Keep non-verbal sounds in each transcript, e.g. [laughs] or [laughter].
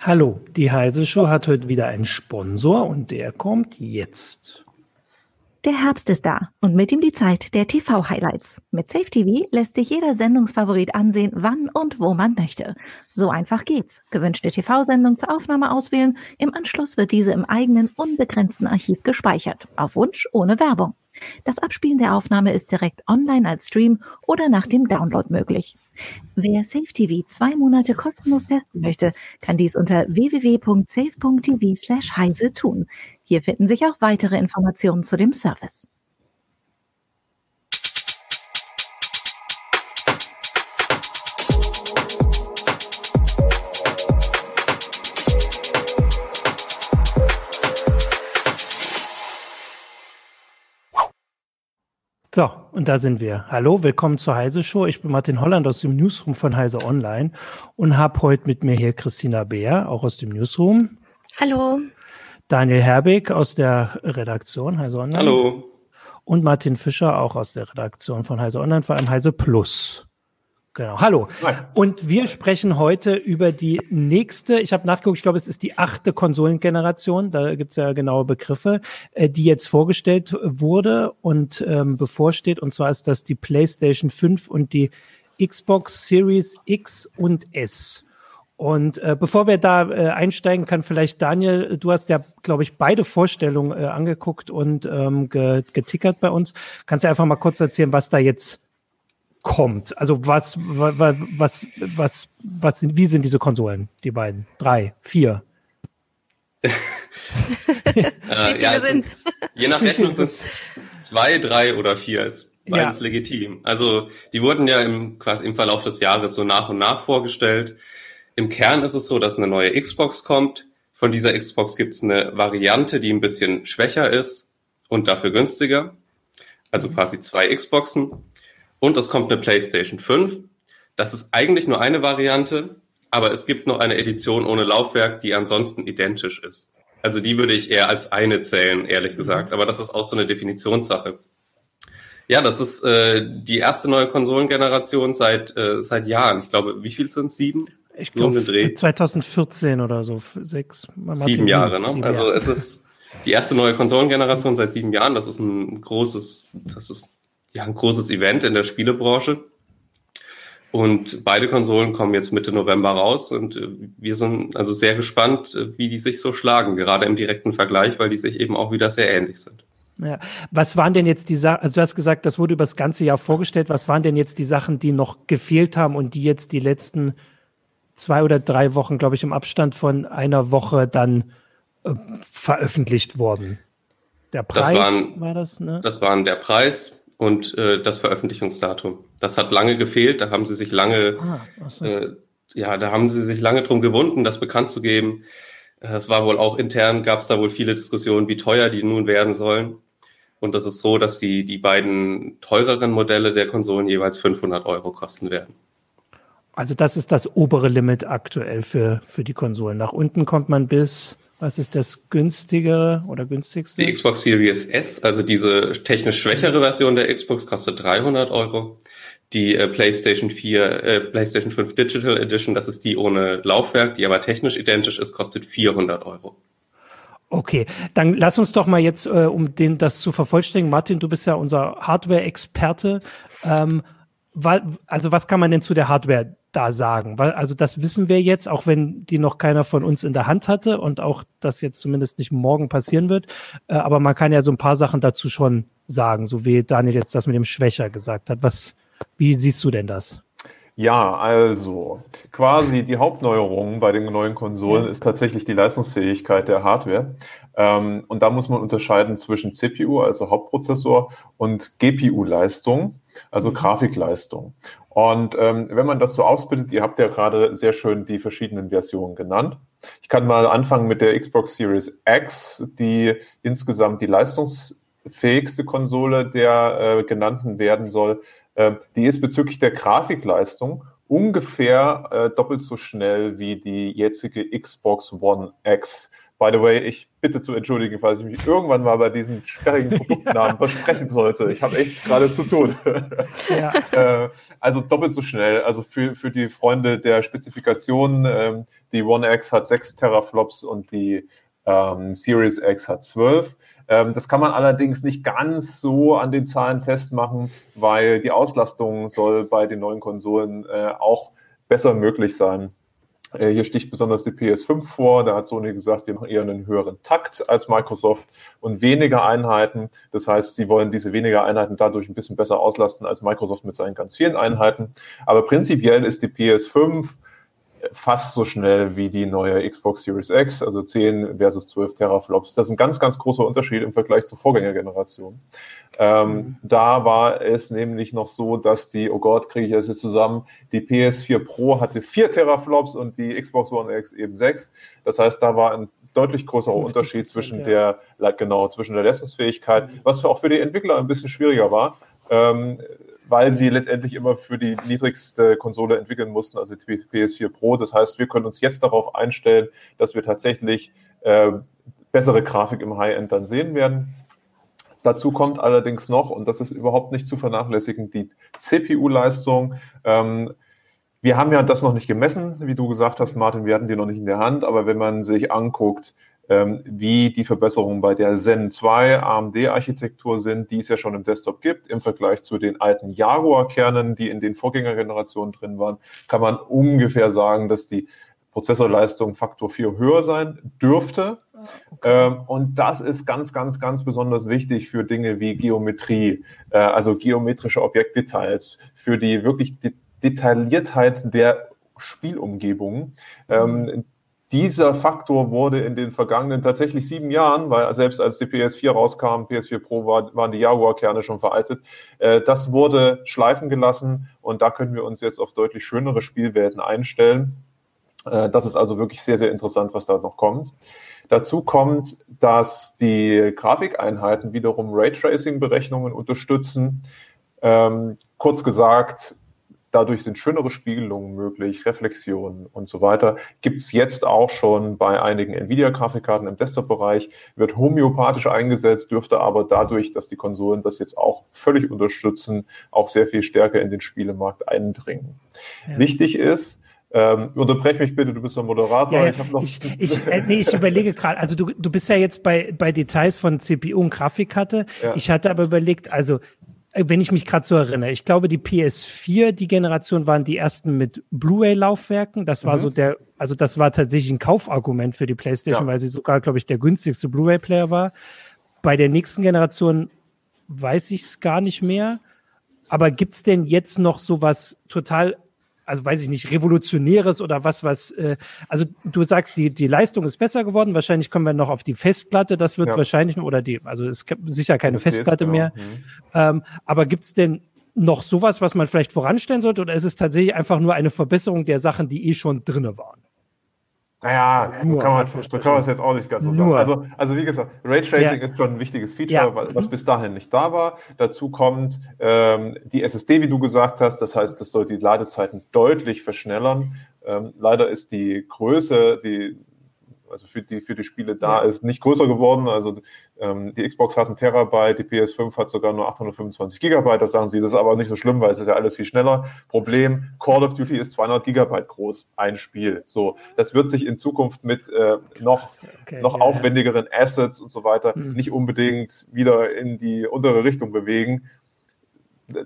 Hallo, die Heise Show hat heute wieder einen Sponsor und der kommt jetzt. Der Herbst ist da und mit ihm die Zeit der TV-Highlights. Mit Safe TV lässt sich jeder Sendungsfavorit ansehen, wann und wo man möchte. So einfach geht's. Gewünschte TV-Sendung zur Aufnahme auswählen. Im Anschluss wird diese im eigenen unbegrenzten Archiv gespeichert. Auf Wunsch ohne Werbung. Das Abspielen der Aufnahme ist direkt online als Stream oder nach dem Download möglich. Wer SafeTV zwei Monate kostenlos testen möchte, kann dies unter www.safe.tv slash heise tun. Hier finden sich auch weitere Informationen zu dem Service. So, und da sind wir. Hallo, willkommen zur Heise Show. Ich bin Martin Holland aus dem Newsroom von Heise Online und habe heute mit mir hier Christina Beer, auch aus dem Newsroom. Hallo. Daniel Herbig aus der Redaktion Heise Online. Hallo. Und Martin Fischer auch aus der Redaktion von Heise Online, vor allem Heise Plus. Genau. Hallo. Hi. Und wir sprechen heute über die nächste, ich habe nachgeguckt, ich glaube, es ist die achte Konsolengeneration, da gibt es ja genaue Begriffe, äh, die jetzt vorgestellt wurde und ähm, bevorsteht. Und zwar ist das die PlayStation 5 und die Xbox Series X und S. Und äh, bevor wir da äh, einsteigen, kann vielleicht Daniel, du hast ja, glaube ich, beide Vorstellungen äh, angeguckt und ähm, getickert bei uns. Kannst du einfach mal kurz erzählen, was da jetzt kommt. Also was, was, was, was, was sind, wie sind diese Konsolen, die beiden? Drei, vier? äh, wie ja, sind? Je nach Rechnung sind es zwei, drei oder vier. Ist beides ja. legitim. Also die wurden ja im, quasi im Verlauf des Jahres so nach und nach vorgestellt. Im Kern ist es so, dass eine neue Xbox kommt. Von dieser Xbox gibt es eine Variante, die ein bisschen schwächer ist und dafür günstiger. Also quasi zwei Xboxen. Und es kommt eine PlayStation 5. Das ist eigentlich nur eine Variante, aber es gibt noch eine Edition ohne Laufwerk, die ansonsten identisch ist. Also die würde ich eher als eine zählen, ehrlich gesagt. Aber das ist auch so eine Definitionssache. Ja, das ist äh, die erste neue Konsolengeneration seit äh, seit Jahren. Ich glaube, wie viel sind es? Sieben? Ich glaube 2014 oder so, sechs. Sieben Jahre, ne? Sieben also Jahre. es ist die erste neue Konsolengeneration seit sieben Jahren. Das ist ein großes, das ist ja, ein großes Event in der Spielebranche. Und beide Konsolen kommen jetzt Mitte November raus und äh, wir sind also sehr gespannt, äh, wie die sich so schlagen, gerade im direkten Vergleich, weil die sich eben auch wieder sehr ähnlich sind. Ja. Was waren denn jetzt die Sachen, also du hast gesagt, das wurde über das ganze Jahr vorgestellt, was waren denn jetzt die Sachen, die noch gefehlt haben und die jetzt die letzten zwei oder drei Wochen, glaube ich, im Abstand von einer Woche dann äh, veröffentlicht wurden? Der Preis das waren, war das, ne? Das waren der Preis, und äh, das Veröffentlichungsdatum. Das hat lange gefehlt, da haben sie sich lange, ah, so. äh, ja, da haben sie sich lange drum gewunden, das bekannt zu geben. Äh, es war wohl auch intern, gab es da wohl viele Diskussionen, wie teuer die nun werden sollen. Und das ist so, dass die, die beiden teureren Modelle der Konsolen jeweils 500 Euro kosten werden. Also das ist das obere Limit aktuell für, für die Konsolen. Nach unten kommt man bis was ist das günstigere oder günstigste? Die Xbox Series S, also diese technisch schwächere Version der Xbox, kostet 300 Euro. Die äh, PlayStation 4, äh, PlayStation 5 Digital Edition, das ist die ohne Laufwerk, die aber technisch identisch ist, kostet 400 Euro. Okay, dann lass uns doch mal jetzt, äh, um den das zu vervollständigen, Martin, du bist ja unser Hardware-Experte. Ähm, also was kann man denn zu der Hardware da sagen? Weil, also das wissen wir jetzt, auch wenn die noch keiner von uns in der Hand hatte und auch das jetzt zumindest nicht morgen passieren wird. Äh, aber man kann ja so ein paar Sachen dazu schon sagen, so wie Daniel jetzt das mit dem Schwächer gesagt hat. Was, wie siehst du denn das? Ja, also quasi die Hauptneuerung bei den neuen Konsolen ist tatsächlich die Leistungsfähigkeit der Hardware. Ähm, und da muss man unterscheiden zwischen CPU, also Hauptprozessor, und GPU-Leistung, also mhm. Grafikleistung. Und ähm, wenn man das so ausbildet, ihr habt ja gerade sehr schön die verschiedenen Versionen genannt. Ich kann mal anfangen mit der Xbox Series X, die insgesamt die leistungsfähigste Konsole der äh, genannten werden soll. Äh, die ist bezüglich der Grafikleistung ungefähr äh, doppelt so schnell wie die jetzige Xbox One X By the way, ich bitte zu entschuldigen, falls ich mich irgendwann mal bei diesen sperrigen Produktnamen [laughs] versprechen sollte. Ich habe echt gerade zu tun. [laughs] Ja. Äh, also doppelt so schnell. Also für, für die Freunde der Spezifikationen, ähm, die One X hat 6 Teraflops und die ähm, Series X hat 12. Ähm, das kann man allerdings nicht ganz so an den Zahlen festmachen, weil die Auslastung soll bei den neuen Konsolen äh, auch besser möglich sein. Äh, hier sticht besonders die PS5 vor. Da hat Sony gesagt, wir machen eher einen höheren Takt als Microsoft und weniger Einheiten. Das heißt, sie wollen diese weniger Einheiten dadurch ein bisschen besser auslasten als Microsoft mit seinen ganz vielen Einheiten. Aber prinzipiell ist die PS5 fast so schnell wie die neue Xbox Series X, also 10 versus 12 Teraflops. Das ist ein ganz, ganz großer Unterschied im Vergleich zur Vorgängergeneration. Ähm, mhm. Da war es nämlich noch so, dass die, oh Gott, kriege ich das jetzt zusammen, die PS4 Pro hatte 4 Teraflops und die Xbox One X eben 6. Das heißt, da war ein deutlich größerer Unterschied zwischen ja. der, genau, zwischen der Leistungsfähigkeit, mhm. was auch für die Entwickler ein bisschen schwieriger war. Ähm, weil sie letztendlich immer für die niedrigste Konsole entwickeln mussten, also die PS4 Pro. Das heißt, wir können uns jetzt darauf einstellen, dass wir tatsächlich äh, bessere Grafik im High-End dann sehen werden. Dazu kommt allerdings noch, und das ist überhaupt nicht zu vernachlässigen, die CPU-Leistung. Ähm, wir haben ja das noch nicht gemessen, wie du gesagt hast, Martin, wir hatten die noch nicht in der Hand, aber wenn man sich anguckt, ähm, wie die Verbesserungen bei der Zen 2 AMD-Architektur sind, die es ja schon im Desktop gibt, im Vergleich zu den alten Jaguar-Kernen, die in den Vorgängergenerationen drin waren, kann man ungefähr sagen, dass die Prozessorleistung Faktor 4 höher sein dürfte. Okay. Ähm, und das ist ganz, ganz, ganz besonders wichtig für Dinge wie Geometrie, äh, also geometrische Objektdetails, für die wirklich Detailliertheit der Spielumgebung. Ähm, dieser Faktor wurde in den vergangenen tatsächlich sieben Jahren, weil selbst als die PS4 rauskam, PS4 Pro war, waren die Jaguar-Kerne schon veraltet, äh, das wurde schleifen gelassen und da können wir uns jetzt auf deutlich schönere Spielwelten einstellen. Äh, das ist also wirklich sehr, sehr interessant, was da noch kommt. Dazu kommt, dass die Grafikeinheiten wiederum Raytracing-Berechnungen unterstützen. Ähm, kurz gesagt, Dadurch sind schönere Spiegelungen möglich, Reflexionen und so weiter. Gibt es jetzt auch schon bei einigen Nvidia-Grafikkarten im Desktop-Bereich, wird homöopathisch eingesetzt, dürfte aber dadurch, dass die Konsolen das jetzt auch völlig unterstützen, auch sehr viel stärker in den Spielemarkt eindringen. Ja. Wichtig ist, ähm, unterbrech mich bitte, du bist der Moderator. Ja, ja. Ich, noch ich, [laughs] ich, äh, nee, ich überlege gerade, also du, du bist ja jetzt bei, bei Details von CPU und Grafikkarte. Ja. Ich hatte aber überlegt, also äh, wenn ich mich gerade so erinnere, ich glaube, die PS4, die Generation waren die ersten mit Blu-ray-Laufwerken. Das war mhm. so der, also das war tatsächlich ein Kaufargument für die PlayStation, ja. weil sie sogar, glaube ich, der günstigste Blu-ray-Player war. Bei der nächsten Generation weiß ich es gar nicht mehr. Aber gibt es denn jetzt noch so was total also weiß ich nicht, Revolutionäres oder was, was, äh, also du sagst, die, die Leistung ist besser geworden, wahrscheinlich kommen wir noch auf die Festplatte, das wird ja. wahrscheinlich, oder die, also es gibt sicher keine Festplatte ist, mehr. Mhm. Ähm, aber gibt's denn noch sowas, was man vielleicht voranstellen sollte, oder ist es tatsächlich einfach nur eine Verbesserung der Sachen, die eh schon drinne waren? Naja, also nur, kann man, so kann man es jetzt auch nicht ganz so sagen. Also, also wie gesagt, Raytracing ja. ist schon ein wichtiges Feature, ja. was mhm. bis dahin nicht da war. Dazu kommt ähm, die SSD, wie du gesagt hast. Das heißt, das soll die Ladezeiten deutlich verschnellern. Ähm, leider ist die Größe, die also für die, für die Spiele da ist, nicht größer geworden. Also ähm, die Xbox hat einen Terabyte, die PS5 hat sogar nur 825 Gigabyte. Das sagen sie, das ist aber nicht so schlimm, weil es ist ja alles viel schneller. Problem, Call of Duty ist 200 Gigabyte groß, ein Spiel. So, das wird sich in Zukunft mit äh, noch, okay, noch ja, aufwendigeren Assets und so weiter mhm. nicht unbedingt wieder in die untere Richtung bewegen.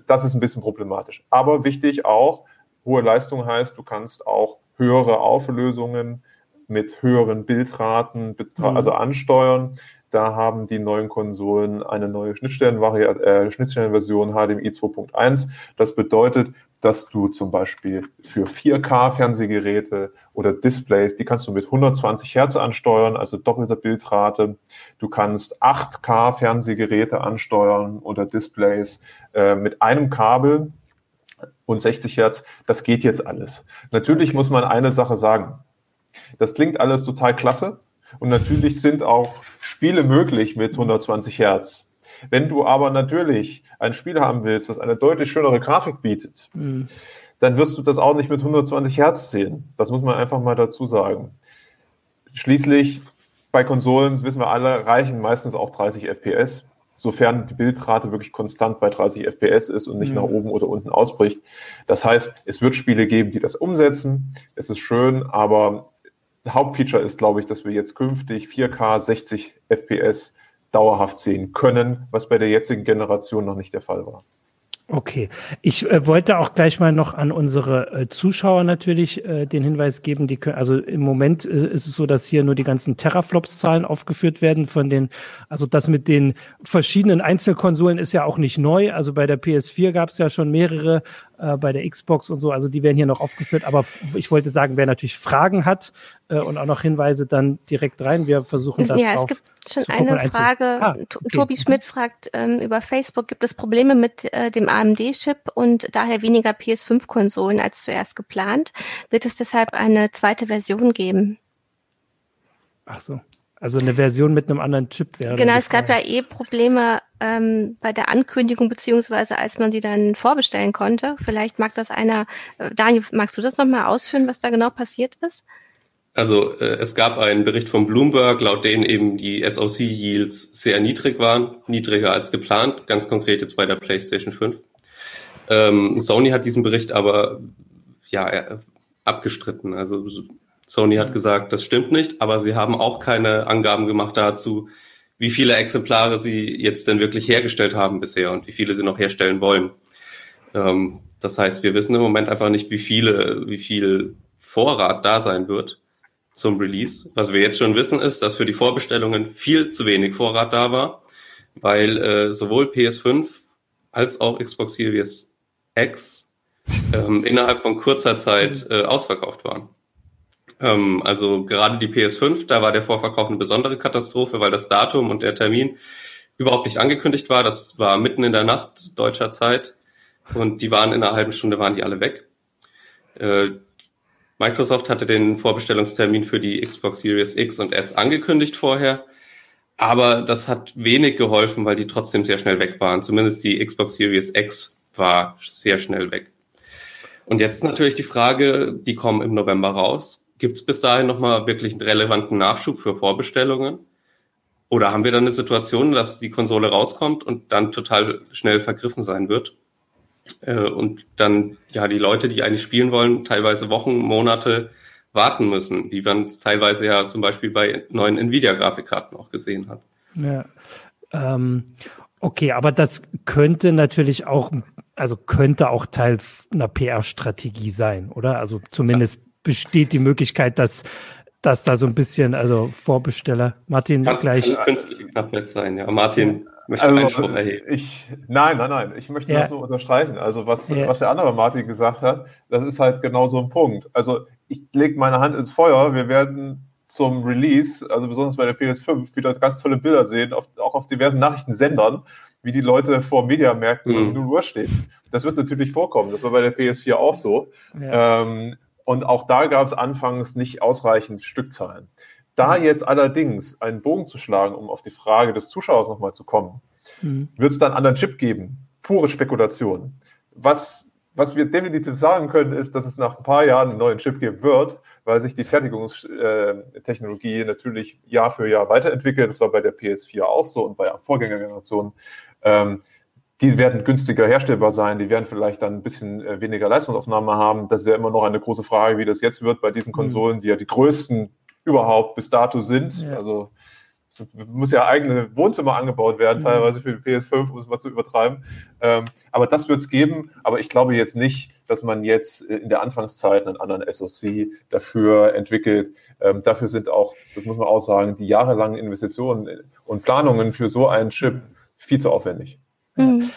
Das ist ein bisschen problematisch. Aber wichtig auch, hohe Leistung heißt, du kannst auch höhere Auflösungen mit höheren Bildraten mhm. also ansteuern. Da haben die neuen Konsolen eine neue äh, Schnittstellenversion HDMI 2.1. Das bedeutet, dass du zum Beispiel für 4K-Fernsehgeräte oder Displays, die kannst du mit 120 Hertz ansteuern, also doppelter Bildrate. Du kannst 8K-Fernsehgeräte ansteuern oder Displays äh, mit einem Kabel und 60 Hertz. Das geht jetzt alles. Natürlich muss man eine Sache sagen. Das klingt alles total klasse. Und natürlich sind auch Spiele möglich mit 120 Hertz. Wenn du aber natürlich ein Spiel haben willst, was eine deutlich schönere Grafik bietet, mhm. dann wirst du das auch nicht mit 120 Hertz sehen. Das muss man einfach mal dazu sagen. Schließlich bei Konsolen, wissen wir alle, reichen meistens auch 30 FPS, sofern die Bildrate wirklich konstant bei 30 FPS ist und nicht mhm. nach oben oder unten ausbricht. Das heißt, es wird Spiele geben, die das umsetzen. Es ist schön, aber Hauptfeature ist, glaube ich, dass wir jetzt künftig 4K 60 FPS dauerhaft sehen können, was bei der jetzigen Generation noch nicht der Fall war. Okay, ich äh, wollte auch gleich mal noch an unsere äh, Zuschauer natürlich äh, den Hinweis geben, die können, also im Moment äh, ist es so, dass hier nur die ganzen Teraflops-Zahlen aufgeführt werden von den, also das mit den verschiedenen Einzelkonsolen ist ja auch nicht neu. Also bei der PS4 gab es ja schon mehrere äh, bei der Xbox und so. Also die werden hier noch aufgeführt. Aber ich wollte sagen, wer natürlich Fragen hat äh, und auch noch Hinweise, dann direkt rein. Wir versuchen das Ja, es gibt schon eine Frage. Ah, okay. Tobi Schmidt fragt ähm, über Facebook, gibt es Probleme mit äh, dem AMD-Chip und daher weniger PS5-Konsolen als zuerst geplant? Wird es deshalb eine zweite Version geben? Ach so. Also eine Version mit einem anderen Chip wäre. Genau, es gab ja eh Probleme ähm, bei der Ankündigung beziehungsweise als man die dann vorbestellen konnte. Vielleicht mag das einer. Äh, Daniel, magst du das nochmal ausführen, was da genau passiert ist? Also äh, es gab einen Bericht von Bloomberg, laut denen eben die SoC-Yields sehr niedrig waren, niedriger als geplant, ganz konkret jetzt bei der PlayStation 5. Ähm, Sony hat diesen Bericht aber ja äh, abgestritten. Also Sony hat gesagt, das stimmt nicht, aber sie haben auch keine Angaben gemacht dazu, wie viele Exemplare sie jetzt denn wirklich hergestellt haben bisher und wie viele sie noch herstellen wollen. Ähm, das heißt, wir wissen im Moment einfach nicht, wie viele, wie viel Vorrat da sein wird zum Release. Was wir jetzt schon wissen, ist, dass für die Vorbestellungen viel zu wenig Vorrat da war, weil äh, sowohl PS5 als auch Xbox Series X ähm, innerhalb von kurzer Zeit äh, ausverkauft waren. Ähm, also gerade die PS5, da war der Vorverkauf eine besondere Katastrophe, weil das Datum und der Termin überhaupt nicht angekündigt war. Das war mitten in der Nacht deutscher Zeit und die waren in einer halben Stunde waren die alle weg. Äh, Microsoft hatte den Vorbestellungstermin für die Xbox Series X und S angekündigt vorher, aber das hat wenig geholfen, weil die trotzdem sehr schnell weg waren. Zumindest die Xbox Series X war sehr schnell weg. Und jetzt natürlich die Frage, die kommen im November raus. Gibt es bis dahin nochmal wirklich einen relevanten Nachschub für Vorbestellungen? Oder haben wir dann eine Situation, dass die Konsole rauskommt und dann total schnell vergriffen sein wird? Äh, und dann, ja, die Leute, die eigentlich spielen wollen, teilweise Wochen, Monate warten müssen, wie man es teilweise ja zum Beispiel bei neuen Nvidia-Grafikkarten auch gesehen hat. Ja, ähm, okay, aber das könnte natürlich auch, also könnte auch Teil einer PR-Strategie sein, oder? Also zumindest ja besteht die Möglichkeit, dass dass da so ein bisschen, also Vorbesteller, Martin kann, gleich. Kann künstliche Knappheit sein, ja. Martin möchte also, Einspruch erheben. Ich, nein, nein, nein, ich möchte ja. das so unterstreichen. Also was, ja. was der andere Martin gesagt hat, das ist halt genau so ein Punkt. Also ich lege meine Hand ins Feuer, wir werden zum Release, also besonders bei der PS5, wieder ganz tolle Bilder sehen, auf, auch auf diversen Nachrichtensendern, wie die Leute vor Mediamärkten mhm. um 0 Uhr stehen. Das wird natürlich vorkommen. Das war bei der PS4 auch so. Ja. Ähm, und auch da gab es anfangs nicht ausreichend Stückzahlen. Da mhm. jetzt allerdings einen Bogen zu schlagen, um auf die Frage des Zuschauers nochmal zu kommen, mhm. wird es dann einen anderen Chip geben? Pure Spekulation. Was, was wir definitiv sagen können, ist, dass es nach ein paar Jahren einen neuen Chip geben wird, weil sich die Fertigungstechnologie natürlich Jahr für Jahr weiterentwickelt. Das war bei der PS4 auch so und bei Vorgängergenerationen. Ähm, die werden günstiger herstellbar sein, die werden vielleicht dann ein bisschen äh, weniger Leistungsaufnahme haben. Das ist ja immer noch eine große Frage, wie das jetzt wird bei diesen mhm. Konsolen, die ja die größten überhaupt bis dato sind. Ja. Also muss ja eigene Wohnzimmer angebaut werden, mhm. teilweise für die PS5, um es mal zu übertreiben. Ähm, aber das wird es geben. Aber ich glaube jetzt nicht, dass man jetzt in der Anfangszeit einen anderen SoC dafür entwickelt. Ähm, dafür sind auch, das muss man auch sagen, die jahrelangen Investitionen und Planungen für so einen Chip viel zu aufwendig. Mhm.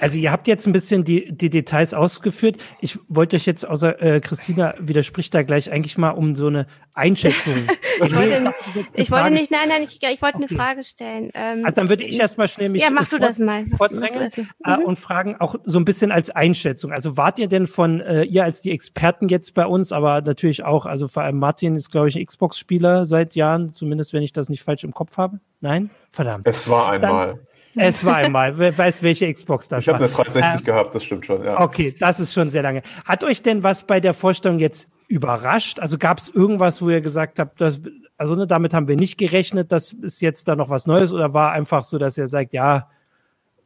Also ihr habt jetzt ein bisschen die, die Details ausgeführt. Ich wollte euch jetzt, außer äh, Christina widerspricht da gleich eigentlich mal um so eine Einschätzung. [laughs] ich, wollte, ich wollte nicht, nein, nein, ich, ich wollte okay. eine Frage stellen. Ähm, also dann würde ich erstmal schnell mich ja, mach du das mal. vordrängeln äh, mhm. und fragen auch so ein bisschen als Einschätzung. Also wart ihr denn von, äh, ihr als die Experten jetzt bei uns, aber natürlich auch, also vor allem Martin ist, glaube ich, ein Xbox-Spieler seit Jahren, zumindest wenn ich das nicht falsch im Kopf habe. Nein? Verdammt. Es war einmal. Dann, äh, zweimal. Wer weiß, welche Xbox das ich war. Ich habe eine 360 ähm, gehabt, das stimmt schon, ja. Okay, das ist schon sehr lange. Hat euch denn was bei der Vorstellung jetzt überrascht? Also gab es irgendwas, wo ihr gesagt habt, das, also ne, damit haben wir nicht gerechnet, dass es jetzt da noch was Neues oder war einfach so, dass er sagt, ja,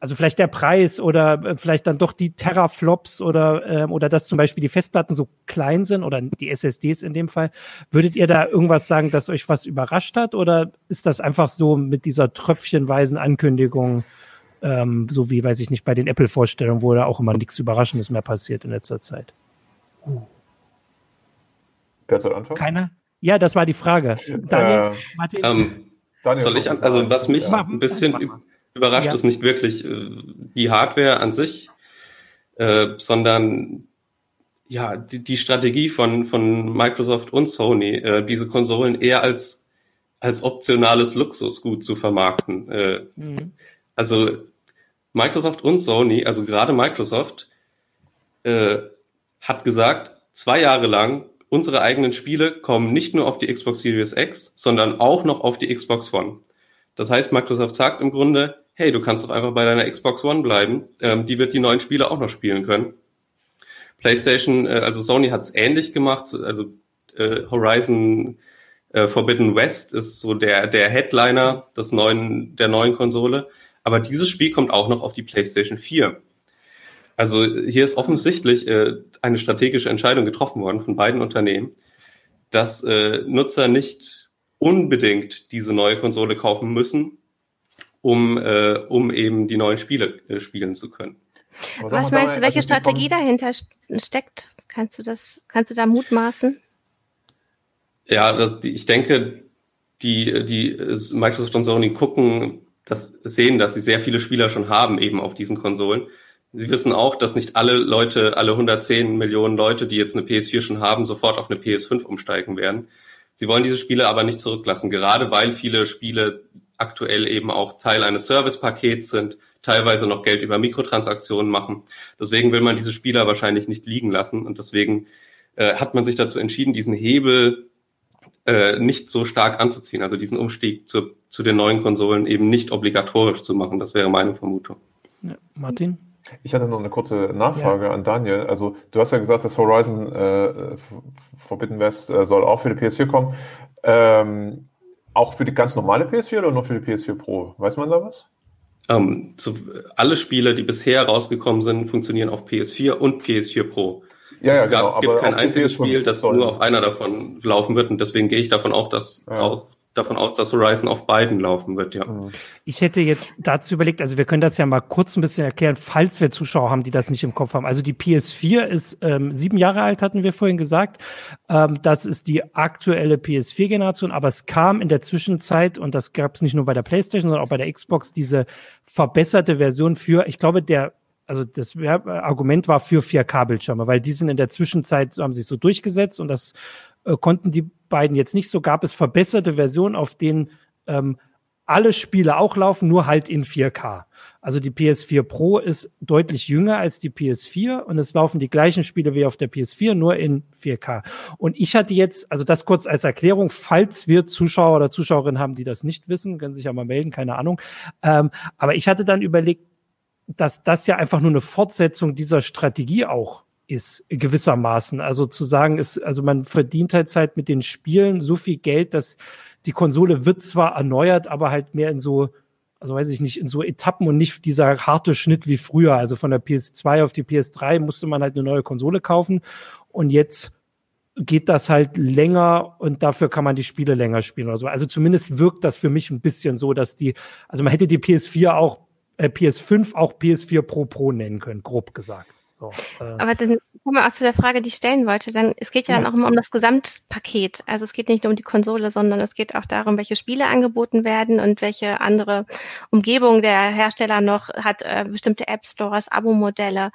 also vielleicht der Preis oder äh, vielleicht dann doch die Terraflops oder, ähm, oder dass zum Beispiel die Festplatten so klein sind oder die SSDs in dem Fall. Würdet ihr da irgendwas sagen, dass euch was überrascht hat oder ist das einfach so mit dieser tröpfchenweisen Ankündigung, ähm, so wie, weiß ich nicht, bei den Apple-Vorstellungen, wo da auch immer nichts Überraschendes mehr passiert in letzter Zeit? Uh. Wer soll anfangen? Keiner? Ja, das war die Frage. Daniel, äh, Martin? Ähm, Daniel, soll ich an, also was mich ja. ein bisschen überrascht ja. ist nicht wirklich äh, die Hardware an sich, äh, sondern ja, die, die Strategie von, von Microsoft und Sony, äh, diese Konsolen eher als, als optionales Luxusgut zu vermarkten. Äh, mhm. Also Microsoft und Sony, also gerade Microsoft, äh, hat gesagt, zwei Jahre lang unsere eigenen Spiele kommen nicht nur auf die Xbox Series X, sondern auch noch auf die Xbox One. Das heißt, Microsoft sagt im Grunde, hey, du kannst doch einfach bei deiner Xbox One bleiben. Ähm, die wird die neuen Spiele auch noch spielen können. PlayStation, äh, also Sony hat es ähnlich gemacht. Also äh, Horizon äh, Forbidden West ist so der der Headliner des neuen der neuen Konsole. Aber dieses Spiel kommt auch noch auf die PlayStation 4. Also hier ist offensichtlich äh, eine strategische Entscheidung getroffen worden von beiden Unternehmen, dass äh, Nutzer nicht unbedingt diese neue Konsole kaufen müssen, um, äh, um eben die neuen Spiele äh, spielen zu können. Was meinst du, welche also Strategie dahinter steckt? Kannst du das, kannst du da mutmaßen? Ja, das, ich denke, die, die Microsoft und Sony gucken, das sehen, dass sie sehr viele Spieler schon haben eben auf diesen Konsolen Sie wissen auch, dass nicht alle Leute, alle 110 Millionen Leute, die jetzt eine PS4 schon haben, sofort auf eine PS5 umsteigen werden. Sie wollen diese Spiele aber nicht zurücklassen, gerade weil viele Spiele aktuell eben auch Teil eines Servicepakets sind, teilweise noch Geld über Mikrotransaktionen machen. Deswegen will man diese Spieler wahrscheinlich nicht liegen lassen und deswegen äh, hat man sich dazu entschieden, diesen Hebel äh, nicht so stark anzuziehen, also diesen Umstieg zu, zu den neuen Konsolen eben nicht obligatorisch zu machen. Das wäre meine Vermutung. Ja, Martin? Ich hatte noch eine kurze Nachfrage ja. an Daniel. Also du hast ja gesagt, dass Horizon äh, Forbidden West äh, soll auch für die PS4 kommen. Ähm, auch für die ganz normale PS4 oder nur für die PS4 Pro? Weiß man da was? Ähm, so, alle Spiele, die bisher rausgekommen sind, funktionieren auf PS4 und PS4 Pro. Ja, es ja, gab, genau, gibt kein einziges Spiel, das nur auf einer davon laufen wird und deswegen gehe ich davon auch, dass ja. auch davon aus, dass Horizon auf beiden laufen wird, ja. Mhm. Ich hätte jetzt dazu überlegt, also wir können das ja mal kurz ein bisschen erklären, falls wir Zuschauer haben, die das nicht im Kopf haben. Also die PS4 ist ähm, sieben Jahre alt, hatten wir vorhin gesagt. Ähm, das ist die aktuelle PS4-Generation, aber es kam in der Zwischenzeit, und das gab es nicht nur bei der PlayStation, sondern auch bei der Xbox, diese verbesserte Version für, ich glaube, der also das Argument war für 4K-Bildschirme, weil die sind in der Zwischenzeit, haben sich so durchgesetzt und das äh, konnten die beiden jetzt nicht so. Gab es verbesserte Versionen, auf denen ähm, alle Spiele auch laufen, nur halt in 4K. Also die PS4 Pro ist deutlich jünger als die PS4 und es laufen die gleichen Spiele wie auf der PS4, nur in 4K. Und ich hatte jetzt, also das kurz als Erklärung, falls wir Zuschauer oder Zuschauerinnen haben, die das nicht wissen, können sich ja mal melden, keine Ahnung. Ähm, aber ich hatte dann überlegt, dass das ja einfach nur eine Fortsetzung dieser Strategie auch ist, gewissermaßen. Also zu sagen, ist, also man verdient halt, halt mit den Spielen so viel Geld, dass die Konsole wird zwar erneuert, aber halt mehr in so, also weiß ich nicht, in so Etappen und nicht dieser harte Schnitt wie früher. Also von der PS2 auf die PS3 musste man halt eine neue Konsole kaufen und jetzt geht das halt länger und dafür kann man die Spiele länger spielen oder so. Also zumindest wirkt das für mich ein bisschen so, dass die, also man hätte die PS4 auch, äh, PS5 auch PS4 Pro Pro nennen können, grob gesagt. So, äh. Aber dann kommen wir auch zu der Frage, die ich stellen wollte. Dann, es geht ja, ja. dann auch immer um das Gesamtpaket. Also es geht nicht nur um die Konsole, sondern es geht auch darum, welche Spiele angeboten werden und welche andere Umgebung der Hersteller noch hat, äh, bestimmte App Stores, Abo-Modelle.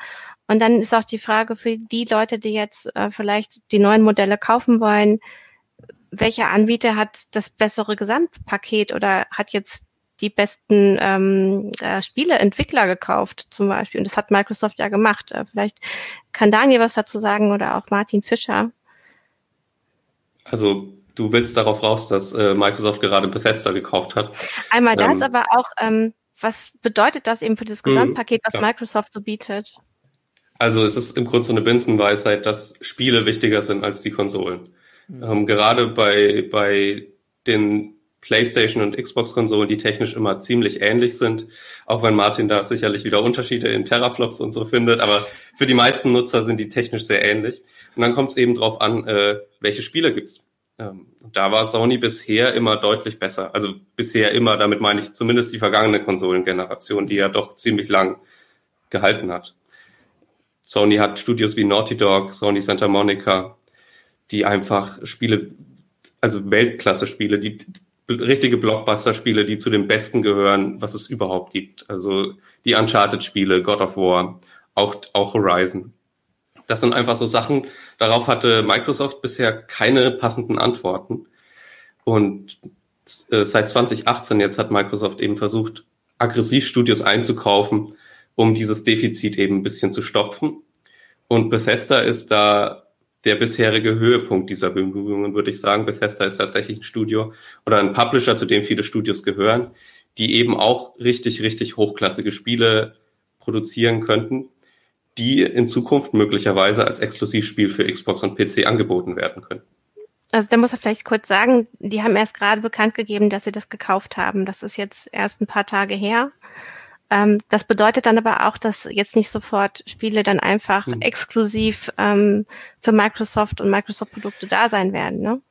Und dann ist auch die Frage für die Leute, die jetzt äh, vielleicht die neuen Modelle kaufen wollen, welcher Anbieter hat das bessere Gesamtpaket oder hat jetzt die besten ähm, äh, Spieleentwickler gekauft, zum Beispiel. Und das hat Microsoft ja gemacht. Äh, vielleicht kann Daniel was dazu sagen oder auch Martin Fischer. Also du willst darauf raus, dass äh, Microsoft gerade Bethesda gekauft hat. Einmal das, ähm, aber auch, ähm, was bedeutet das eben für das mhm, Gesamtpaket, was ja. Microsoft so bietet? Also es ist im Grunde so eine Binsenweisheit, dass Spiele wichtiger sind als die Konsolen. Mhm. Ähm, gerade bei, bei den PlayStation und Xbox-Konsolen, die technisch immer ziemlich ähnlich sind, auch wenn Martin da sicherlich wieder Unterschiede in Teraflops und so findet, aber für die meisten Nutzer sind die technisch sehr ähnlich. Und dann kommt es eben drauf an, äh, welche Spiele gibt's. Ähm, da war Sony bisher immer deutlich besser. Also bisher immer, damit meine ich zumindest die vergangene Konsolengeneration, die ja doch ziemlich lang gehalten hat. Sony hat Studios wie Naughty Dog, Sony Santa Monica, die einfach Spiele, also Weltklasse-Spiele, die richtige Blockbuster-Spiele, die zu den besten gehören, was es überhaupt gibt. Also die Uncharted-Spiele, God of War, auch, auch Horizon. Das sind einfach so Sachen, darauf hatte Microsoft bisher keine passenden Antworten. Und äh, seit 2018 jetzt hat Microsoft eben versucht, aggressiv Studios einzukaufen, um dieses Defizit eben ein bisschen zu stopfen. Und Bethesda ist da der bisherige Höhepunkt dieser Bemühungen, würde ich sagen. Bethesda ist tatsächlich ein Studio oder ein Publisher, zu dem viele Studios gehören, die eben auch richtig, richtig hochklassige Spiele produzieren könnten, die in Zukunft möglicherweise als Exklusivspiel für Xbox und PC angeboten werden können. Also da muss er vielleicht kurz sagen, die haben erst gerade bekannt gegeben, dass sie das gekauft haben. Das ist jetzt erst ein paar Tage her. Ähm, das bedeutet dann aber auch, dass jetzt nicht sofort Spiele dann einfach hm. exklusiv ähm, für Microsoft und Microsoft-Produkte da sein werden. Ne?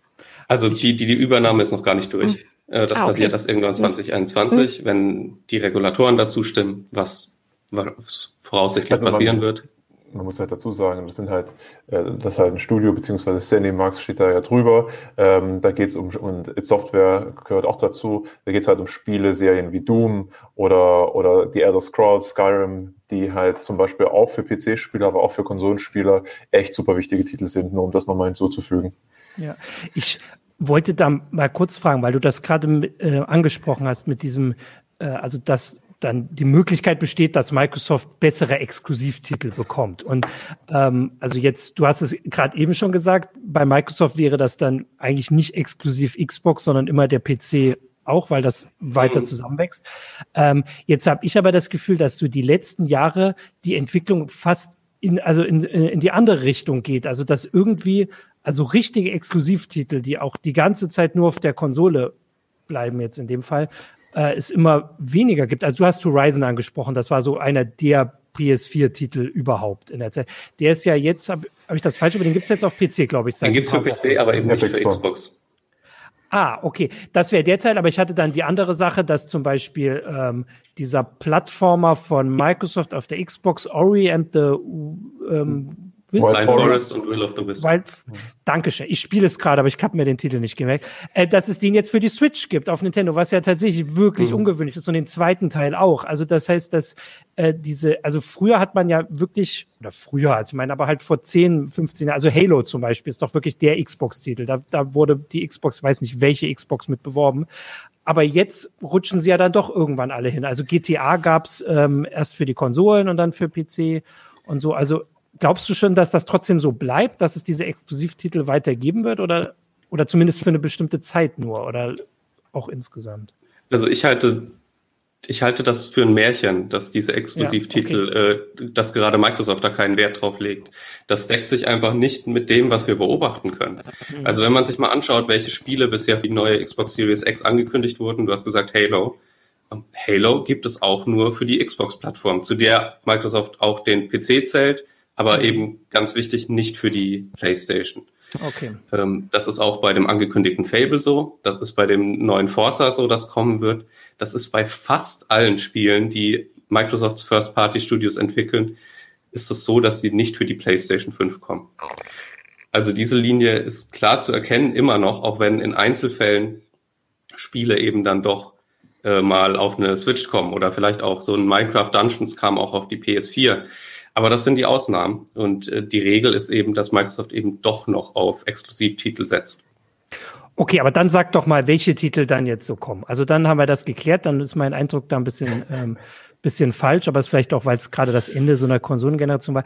Also die, die, die Übernahme ist noch gar nicht durch. Hm. Äh, das ah, okay. passiert erst irgendwann 2021, hm. wenn die Regulatoren dazu stimmen, was, was voraussichtlich also passieren wird man muss halt dazu sagen, das sind halt, äh, das ist halt ein Studio, beziehungsweise Sandy Marks steht da ja drüber. Ähm, da geht es um, und Software gehört auch dazu, da geht es halt um Spiele, Serien wie Doom oder, oder die Elder Scrolls, Skyrim, die halt zum Beispiel auch für PC-Spieler, aber auch für Konsolenspieler echt super wichtige Titel sind, nur um das nochmal hinzuzufügen. Ja, ich wollte da mal kurz fragen, weil du das gerade äh, angesprochen hast mit diesem, äh, also das dann die Möglichkeit besteht, dass Microsoft bessere Exklusivtitel bekommt. Und ähm, also jetzt, du hast es gerade eben schon gesagt, bei Microsoft wäre das dann eigentlich nicht exklusiv Xbox, sondern immer der PC auch, weil das weiter zusammenwächst. Ähm, jetzt habe ich aber das Gefühl, dass du die letzten Jahre die Entwicklung fast in, also in, in die andere Richtung geht. Also dass irgendwie, also richtige Exklusivtitel, die auch die ganze Zeit nur auf der Konsole bleiben jetzt in dem Fall, äh, es immer weniger gibt. Also du hast Horizon angesprochen, das war so einer der PS4-Titel überhaupt in der Zeit. Der ist ja jetzt, habe hab ich das falsch, aber den gibt es jetzt auf PC, glaube ich. Den gibt es für PC, aber eben nicht für Xbox. Ah, okay. Das wäre der Teil, aber ich hatte dann die andere Sache, dass zum Beispiel ähm, dieser Plattformer von Microsoft auf der Xbox Ori and the ähm, Wild Forest und Will of the Wisp. Wild, Dankeschön. Ich spiele es gerade, aber ich habe mir den Titel nicht gemerkt. Äh, dass es den jetzt für die Switch gibt auf Nintendo, was ja tatsächlich wirklich mhm. ungewöhnlich ist und den zweiten Teil auch. Also das heißt, dass äh, diese, also früher hat man ja wirklich, oder früher, also ich meine, aber halt vor 10, 15 Jahren, also Halo zum Beispiel ist doch wirklich der Xbox-Titel. Da, da wurde die Xbox, weiß nicht welche Xbox mit beworben. Aber jetzt rutschen sie ja dann doch irgendwann alle hin. Also GTA gab's ähm, erst für die Konsolen und dann für PC und so. Also glaubst du schon, dass das trotzdem so bleibt, dass es diese Exklusivtitel weitergeben wird oder, oder zumindest für eine bestimmte Zeit nur oder auch insgesamt? Also ich halte, ich halte das für ein Märchen, dass diese Exklusivtitel, ja, okay. äh, dass gerade Microsoft da keinen Wert drauf legt. Das deckt sich einfach nicht mit dem, was wir beobachten können. Mhm. Also wenn man sich mal anschaut, welche Spiele bisher für die neue Xbox Series X angekündigt wurden, du hast gesagt Halo. Halo gibt es auch nur für die Xbox-Plattform, zu der Microsoft auch den PC zählt, aber eben ganz wichtig, nicht für die PlayStation. Okay. Ähm, das ist auch bei dem angekündigten Fable so. Das ist bei dem neuen Forza so, das kommen wird. Das ist bei fast allen Spielen, die Microsofts First-Party-Studios entwickeln, ist es so, dass sie nicht für die PlayStation 5 kommen. Also diese Linie ist klar zu erkennen, immer noch, auch wenn in Einzelfällen Spiele eben dann doch äh, mal auf eine Switch kommen oder vielleicht auch so ein Minecraft Dungeons kam auch auf die PS4. Aber das sind die Ausnahmen. Und äh, die Regel ist eben, dass Microsoft eben doch noch auf Exklusivtitel setzt. Okay, aber dann sag doch mal, welche Titel dann jetzt so kommen. Also dann haben wir das geklärt, dann ist mein Eindruck da ein bisschen, ähm, bisschen falsch, aber es ist vielleicht auch, weil es gerade das Ende so einer Konsolengeneration war.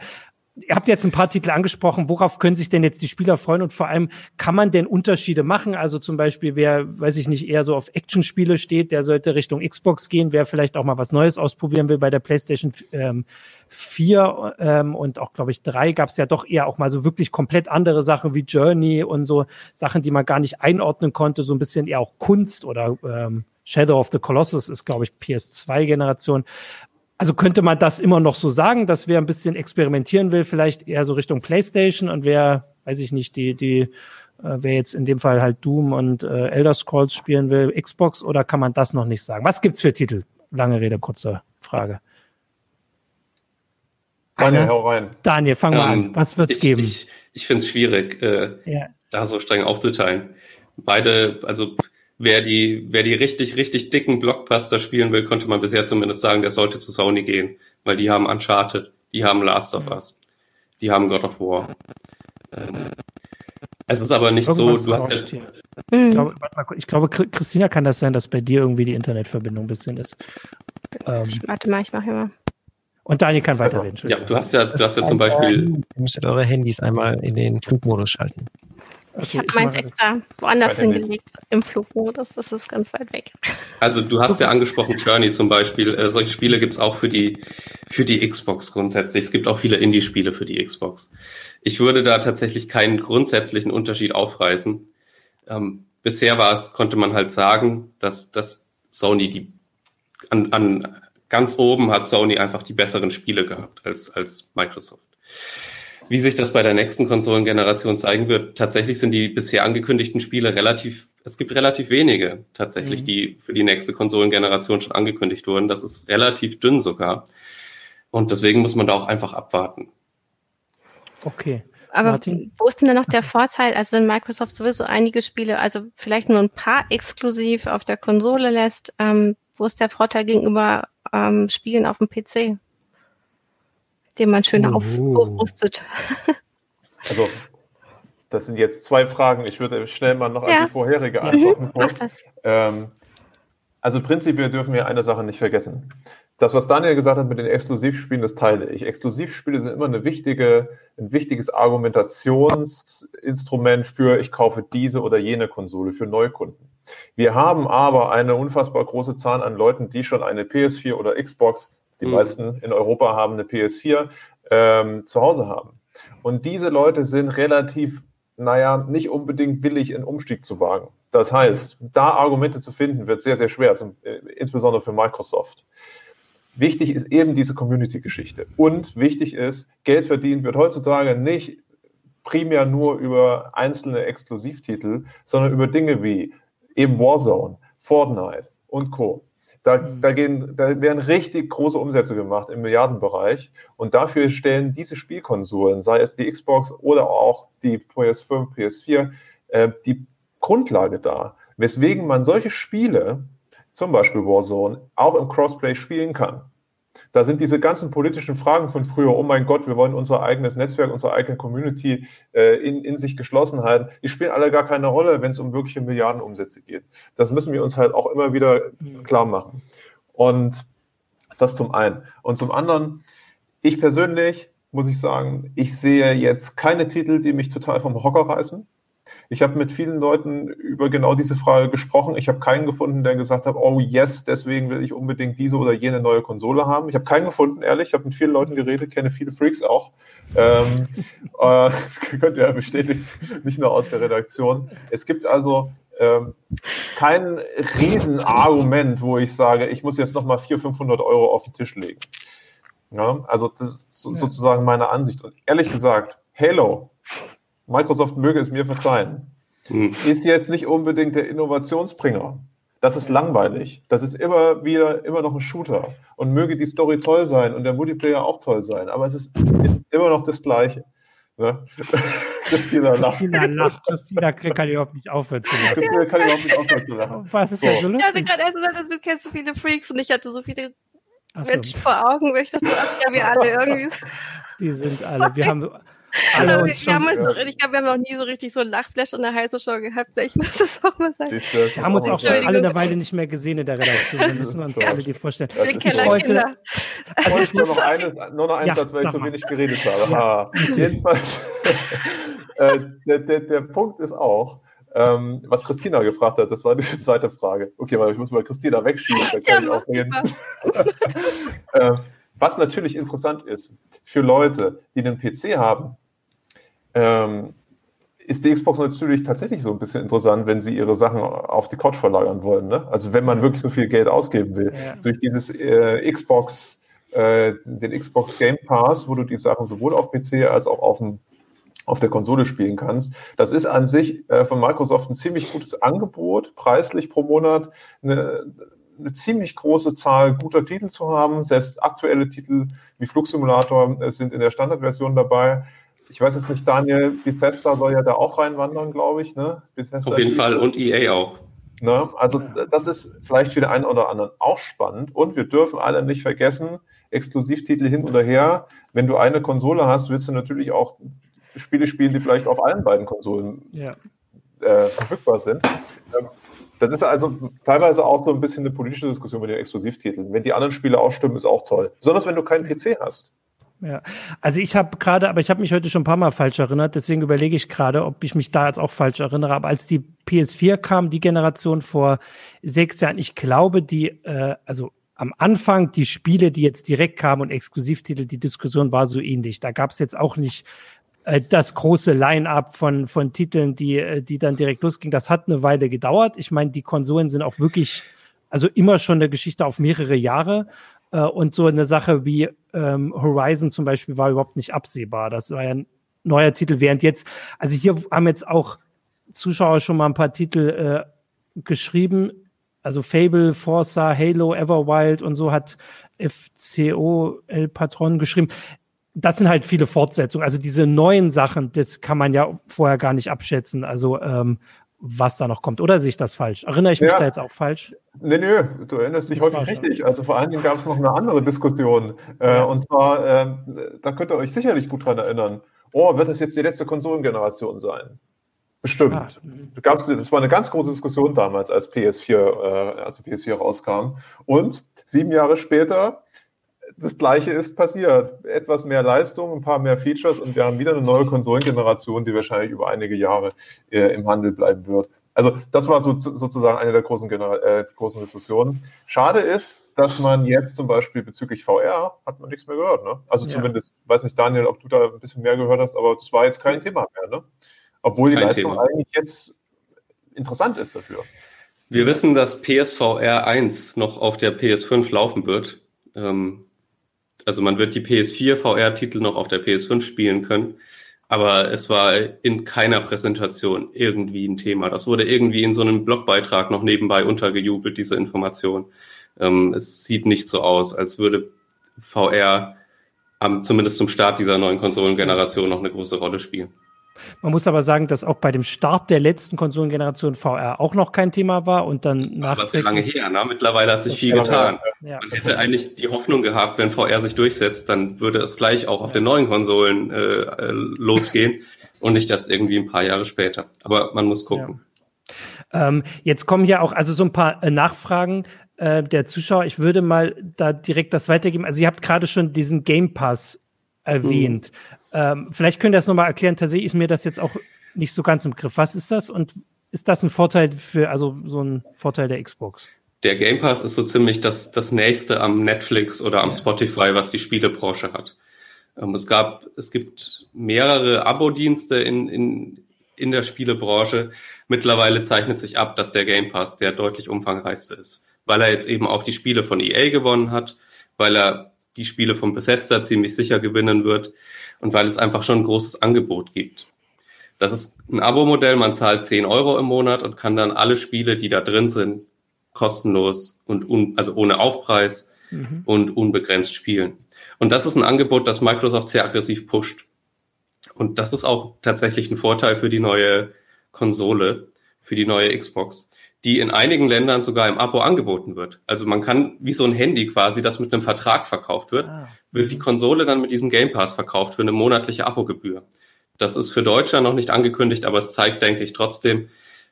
Ihr habt jetzt ein paar Titel angesprochen. Worauf können sich denn jetzt die Spieler freuen? Und vor allem, kann man denn Unterschiede machen? Also zum Beispiel, wer, weiß ich nicht, eher so auf Actionspiele steht, der sollte Richtung Xbox gehen. Wer vielleicht auch mal was Neues ausprobieren will bei der PlayStation ähm, 4 ähm, und auch, glaube ich, 3 gab es ja doch eher auch mal so wirklich komplett andere Sachen wie Journey und so Sachen, die man gar nicht einordnen konnte. So ein bisschen eher auch Kunst oder ähm, Shadow of the Colossus ist, glaube ich, PS2-Generation. Also könnte man das immer noch so sagen, dass wer ein bisschen experimentieren will, vielleicht eher so Richtung PlayStation und wer, weiß ich nicht, die, die, äh, wer jetzt in dem Fall halt Doom und äh, Elder Scrolls spielen will, Xbox oder kann man das noch nicht sagen? Was gibt's für Titel? Lange Rede, kurze Frage. Daniel, hau rein. Daniel, fang mal ähm, an. Was wird's ich, geben? Ich, ich finde es schwierig, äh, ja. da so streng aufzuteilen. Beide, also wer die, wer die richtig, richtig dicken Blockbuster spielen will, konnte man bisher zumindest sagen, der sollte zu Sony gehen, weil die haben Uncharted, die haben Last of Us, die haben God of War. Ähm, es ist aber nicht Irgendwas so, du hast ja, mhm. ich, glaube, mal, ich glaube, Christina kann das sein, dass bei dir irgendwie die Internetverbindung ein bisschen ist. Ähm, warte mal, ich mache hier mal. Und Daniel kann weiterreden. Ja, du hast ja, du hast ja zum Beispiel. Ihr müsstet eure Handys einmal in den Flugmodus schalten. Ich habe meins extra woanders hingelegt im Flugmodus. Das ist ganz weit weg. Also du hast ja angesprochen Journey zum Beispiel. Äh, solche Spiele gibt's auch für die für die Xbox grundsätzlich. Es gibt auch viele Indie-Spiele für die Xbox. Ich würde da tatsächlich keinen grundsätzlichen Unterschied aufreißen. Ähm, bisher war es, konnte man halt sagen, dass, dass Sony die an, an ganz oben hat Sony einfach die besseren Spiele gehabt als, als Microsoft. Wie sich das bei der nächsten Konsolengeneration zeigen wird, tatsächlich sind die bisher angekündigten Spiele relativ, es gibt relativ wenige tatsächlich, mhm. die für die nächste Konsolengeneration schon angekündigt wurden. Das ist relativ dünn sogar. Und deswegen muss man da auch einfach abwarten. Okay. Aber Martin? wo ist denn dann noch der Vorteil, also wenn Microsoft sowieso einige Spiele, also vielleicht nur ein paar exklusiv auf der Konsole lässt, ähm, wo ist der Vorteil gegenüber ähm, Spielen auf dem PC? Den man schön uh. aufrüstet. [laughs] Also, das sind jetzt zwei Fragen. Ich würde schnell mal noch ja. an die vorherige antworten. Mhm, ähm, also prinzipiell dürfen wir eine Sache nicht vergessen. Das, was Daniel gesagt hat mit den Exklusivspielen, das teile ich. Exklusivspiele sind immer eine wichtige, ein wichtiges Argumentationsinstrument für ich kaufe diese oder jene Konsole für Neukunden. Wir haben aber eine unfassbar große Zahl an Leuten, die schon eine PS4 oder Xbox die mhm. meisten in Europa haben eine PS4 ähm, zu Hause haben. Und diese Leute sind relativ, naja, nicht unbedingt willig, einen Umstieg zu wagen. Das heißt, da Argumente zu finden, wird sehr, sehr schwer, zum, äh, insbesondere für Microsoft. Wichtig ist eben diese Community-Geschichte. Und wichtig ist, Geld verdient wird heutzutage nicht primär nur über einzelne Exklusivtitel, sondern über Dinge wie eben Warzone, Fortnite und Co. Da, mhm. da, gehen, da werden richtig große Umsätze gemacht im Milliardenbereich. Und dafür stellen diese Spielkonsolen, sei es die Xbox oder auch die PS5, PS4, äh, die Grundlage dar, weswegen man solche Spiele, zum Beispiel Warzone, auch im Crossplay spielen kann. Da sind diese ganzen politischen Fragen von früher, oh mein Gott, wir wollen unser eigenes Netzwerk, unsere eigene Community äh, in, in sich geschlossen halten, die spielen alle gar keine Rolle, wenn es um wirkliche Milliardenumsätze geht. Das müssen wir uns halt auch immer wieder klar machen. Und das zum einen. Und zum anderen, ich persönlich muss ich sagen, ich sehe jetzt keine Titel, die mich total vom Hocker reißen. Ich habe mit vielen Leuten über genau diese Frage gesprochen. Ich habe keinen gefunden, der gesagt hat, oh yes, deswegen will ich unbedingt diese oder jene neue Konsole haben. Ich habe keinen gefunden, ehrlich. Ich habe mit vielen Leuten geredet, kenne viele Freaks auch. Ähm, [laughs] äh, das könnt ihr ja bestätigen, nicht nur aus der Redaktion. Es gibt also ähm, kein Riesenargument, wo ich sage, ich muss jetzt nochmal 400, 500 Euro auf den Tisch legen. Ja, also das ist so, sozusagen meine Ansicht. Und ehrlich gesagt, Halo Microsoft möge es mir verzeihen, hm. ist jetzt nicht unbedingt der Innovationsbringer. Das ist langweilig. Das ist immer wieder, immer noch ein Shooter. Und möge die Story toll sein und der Multiplayer auch toll sein. Aber es ist, es ist immer noch das Gleiche. Ne? [laughs] Christina lacht. Christina lacht. Christina kann überhaupt nicht aufhören zu lachen. Christina kann überhaupt nicht aufhören zu lachen. Was ist so. denn so lustig? Ich hatte gerade erst gesagt, du kennst so viele Freaks und ich hatte so viele so. Menschen vor Augen, weil ich dachte, ach ja, wir alle irgendwie. Die sind alle. Wir haben Alle uns wir haben uns ja. ich glaube, wir haben noch nie so richtig so ein Lachflash in der heiße Show gehabt. Vielleicht muss das auch mal sein. Wir haben uns auch schon alle eine Weile nicht mehr gesehen in der Redaktion. Wir müssen uns alle die vorstellen. Wir ich wollte, also ich nur noch, [laughs] eines, nur noch eins, ja, weil ich so wenig geredet habe. Ja. Jedenfalls, [laughs] äh, der, der, der Punkt ist auch, ähm, was Christina gefragt hat, das war die [laughs] zweite Frage. Okay, weil ich muss mal Christina wegschieben, dann kann ja, ich auch reden. äh, was natürlich interessant ist für Leute, die einen PC haben, ähm, ist die Xbox natürlich tatsächlich so ein bisschen interessant, wenn sie ihre Sachen auf die Couch verlagern wollen. Ne? Also wenn man wirklich so viel Geld ausgeben will. Ja. Durch dieses äh, Xbox, äh, den Xbox Game Pass, wo du die Sachen sowohl auf PC als auch auf dem auf der Konsole spielen kannst. Das ist an sich äh, von Microsoft ein ziemlich gutes Angebot, preislich pro Monat eine, eine, ziemlich große Zahl guter Titel zu haben. Selbst aktuelle Titel wie Flugsimulator äh, sind in der Standardversion dabei. Ich weiß jetzt nicht, Daniel, Bethesda soll ja da auch reinwandern, glaube ich. Ne? Bethesda Auf jeden Fall und EA auch. Ne? Also das ist vielleicht für den einen oder anderen auch spannend. Und wir dürfen alle nicht vergessen, Exklusivtitel hin oder her. Wenn du eine Konsole hast, willst du natürlich auch Spiele spielen, die vielleicht auf allen beiden Konsolen ja. äh, verfügbar sind. Ähm, das ist also teilweise auch so ein bisschen eine politische Diskussion mit den Exklusivtiteln. Wenn die anderen Spiele auch stimmen, ist auch toll. Besonders wenn du keinen PC hast. Ja, also ich habe gerade, aber ich habe mich heute schon ein paar Mal falsch erinnert, deswegen überlege ich gerade, ob ich mich da jetzt auch falsch erinnere. Aber als die PS4 kam, die Generation vor sechs Jahren, ich glaube, die, äh, also am Anfang die Spiele, die jetzt direkt kamen und Exklusivtitel, die Diskussion war so ähnlich. Da gab es jetzt auch nicht äh, das große Line-up von, von Titeln, die, äh, die dann direkt losging. Das hat eine Weile gedauert. Ich meine, die Konsolen sind auch wirklich, also immer schon eine Geschichte auf mehrere Jahre. Äh, und so eine Sache wie ähm, Horizon zum Beispiel war überhaupt nicht absehbar. Das war ja ein neuer Titel, während jetzt, also hier haben jetzt auch Zuschauer schon mal ein paar Titel äh, geschrieben. Also Fable, Forza, Halo, Everwild und so hat FCO El Patron geschrieben das sind halt viele Fortsetzungen. Also diese neuen Sachen, das kann man ja vorher gar nicht abschätzen. Also ähm, was da noch kommt. Oder sehe ich das falsch? Erinnere ich mich ja. da jetzt auch falsch? Nee, nee, du erinnerst dich das häufig richtig. Also vor allen Dingen gab es noch eine andere Diskussion. Äh, und zwar, äh, da könnt ihr euch sicherlich gut dran erinnern. Oh, wird das jetzt die letzte Konsolengeneration sein? Bestimmt. Ah. Gab's, das war eine ganz große Diskussion damals, als PS4, äh, also PS4 rauskam. Und sieben Jahre später das Gleiche ist passiert. Etwas mehr Leistung, ein paar mehr Features und wir haben wieder eine neue Konsolengeneration, die wahrscheinlich über einige Jahre äh, im Handel bleiben wird. Also das war so, sozusagen eine der großen, äh, großen Diskussionen. Schade ist, dass man jetzt zum Beispiel bezüglich VR hat man nichts mehr gehört. Ne? Also ja. zumindest, weiß nicht, Daniel, ob du da ein bisschen mehr gehört hast, aber das war jetzt kein Thema mehr. Ne? Obwohl die kein Leistung Thema. eigentlich jetzt interessant ist dafür. Wir wissen, dass PSVR 1 noch auf der PS5 laufen wird. Ähm, also man wird die PS4 VR-Titel noch auf der PS5 spielen können, aber es war in keiner Präsentation irgendwie ein Thema. Das wurde irgendwie in so einem Blogbeitrag noch nebenbei untergejubelt, diese Information. Ähm, es sieht nicht so aus, als würde VR am, zumindest zum Start dieser neuen Konsolengeneration noch eine große Rolle spielen. Man muss aber sagen, dass auch bei dem Start der letzten Konsolengeneration VR auch noch kein Thema war und dann das nach. Das ist lange her, ne? Mittlerweile hat sich viel getan. Ja. Man hätte eigentlich die Hoffnung gehabt, wenn VR sich durchsetzt, dann würde es gleich auch auf den neuen Konsolen äh, äh losgehen [laughs] und nicht das irgendwie ein paar Jahre später. Aber man muss gucken. Ja. Ähm, jetzt kommen ja auch also so ein paar äh, Nachfragen äh, der Zuschauer. Ich würde mal da direkt das weitergeben. Also ihr habt gerade schon diesen Game Pass erwähnt. Mhm. Ähm, vielleicht könnt ihr das nochmal erklären. Tatsächlich ist mir das jetzt auch nicht so ganz im Griff. Was ist das und ist das ein Vorteil für, also so ein Vorteil der Xbox? Der Game Pass ist so ziemlich das, das nächste am Netflix oder am Spotify, was die Spielebranche hat. Ähm, es gab, es gibt mehrere Abo-Dienste in, in, in der Spielebranche. Mittlerweile zeichnet sich ab, dass der Game Pass der deutlich umfangreichste ist, weil er jetzt eben auch die Spiele von EA gewonnen hat, weil er die Spiele von Bethesda ziemlich sicher gewinnen wird und weil es einfach schon ein großes Angebot gibt. Das ist ein Abo-Modell, man zahlt 10 Euro im Monat und kann dann alle Spiele, die da drin sind, kostenlos und un, also ohne Aufpreis mhm. und unbegrenzt spielen. Und das ist ein Angebot, das Microsoft sehr aggressiv pusht. Und das ist auch tatsächlich ein Vorteil für die neue Konsole, für die neue Xbox, die in einigen Ländern sogar im Abo angeboten wird. Also man kann wie so ein Handy quasi, das mit einem Vertrag verkauft wird, ah. wird die Konsole dann mit diesem Game Pass verkauft für eine monatliche Abogebühr. Das ist für Deutschland noch nicht angekündigt, aber es zeigt, denke ich, trotzdem,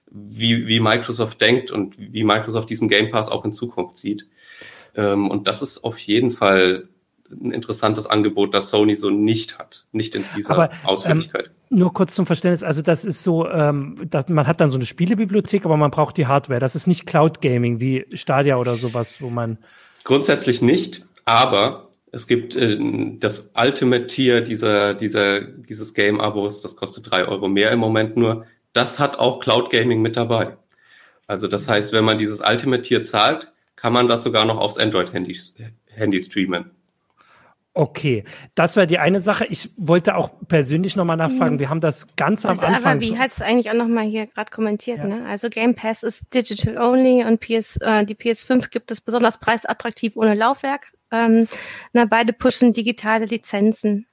wie, wie Microsoft denkt und wie Microsoft diesen Game Pass auch in Zukunft sieht. Ähm, und das ist auf jeden Fall ein interessantes Angebot, das Sony so nicht hat, nicht in dieser aber, Ausführlichkeit. Ähm, nur kurz zum Verständnis, also das ist so, ähm, dass man hat dann so eine Spielebibliothek, aber man braucht die Hardware. Das ist nicht Cloud Gaming wie Stadia oder sowas, wo man grundsätzlich nicht, aber es gibt äh, das Ultimate Tier dieser, dieser, dieses Game-Abos, das kostet drei Euro mehr im Moment nur. Das hat auch Cloud Gaming mit dabei. Also das heißt, wenn man dieses Ultimate Tier zahlt, kann man das sogar noch aufs Android-Handy Handy streamen. Okay, das war die eine Sache. Ich wollte auch persönlich nochmal nachfragen. Mhm. Wir haben das ganz am also, Anfang. Aber wie hat es eigentlich auch nochmal hier gerade kommentiert? Ja. Ne? Also Game Pass ist digital only und PS, äh, die PS5 gibt es besonders preisattraktiv ohne Laufwerk. Ähm, na, beide pushen digitale Lizenzen.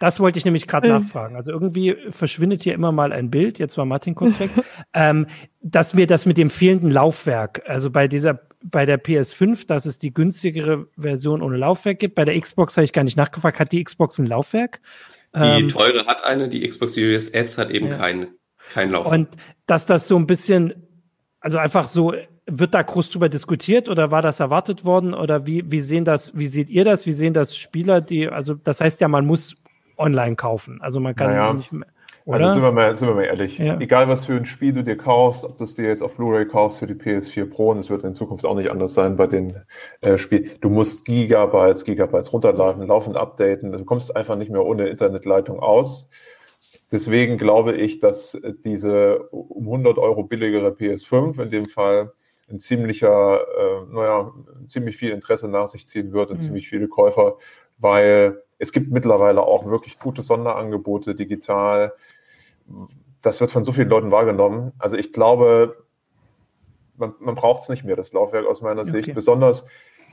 Das wollte ich nämlich gerade mhm. nachfragen. Also irgendwie verschwindet hier immer mal ein Bild. Jetzt war Martin kurz weg. [laughs] ähm, dass mir das mit dem fehlenden Laufwerk, also bei dieser, bei der PS5, dass es die günstigere Version ohne Laufwerk gibt. Bei der Xbox habe ich gar nicht nachgefragt. Hat die Xbox ein Laufwerk? Die ähm, teure hat eine, die Xbox Series S hat eben ja. kein, kein Laufwerk. Und dass das so ein bisschen, also einfach so wird da groß drüber diskutiert oder war das erwartet worden oder wie, wie sehen das, wie seht ihr das? Wie sehen das Spieler, die, also das heißt ja, man muss online kaufen. Also man kann naja. nicht mehr. Also oder? Also sind wir mal, sind wir mal ehrlich. Ja. Egal was für ein Spiel du dir kaufst, ob du es dir jetzt auf Blu-ray kaufst für die PS4 Pro, und es wird in Zukunft auch nicht anders sein bei den äh, Spielen. Du musst Gigabytes, Gigabytes runterladen, laufend updaten. Du kommst einfach nicht mehr ohne Internetleitung aus. Deswegen glaube ich, dass diese um 100 Euro billigere PS5 in dem Fall ein ziemlicher, äh, naja, ziemlich viel Interesse nach sich ziehen wird und mhm. ziemlich viele Käufer, weil es gibt mittlerweile auch wirklich gute Sonderangebote digital. Das wird von so vielen Leuten wahrgenommen. Also ich glaube, man, man braucht es nicht mehr, das Laufwerk aus meiner okay. Sicht. Besonders,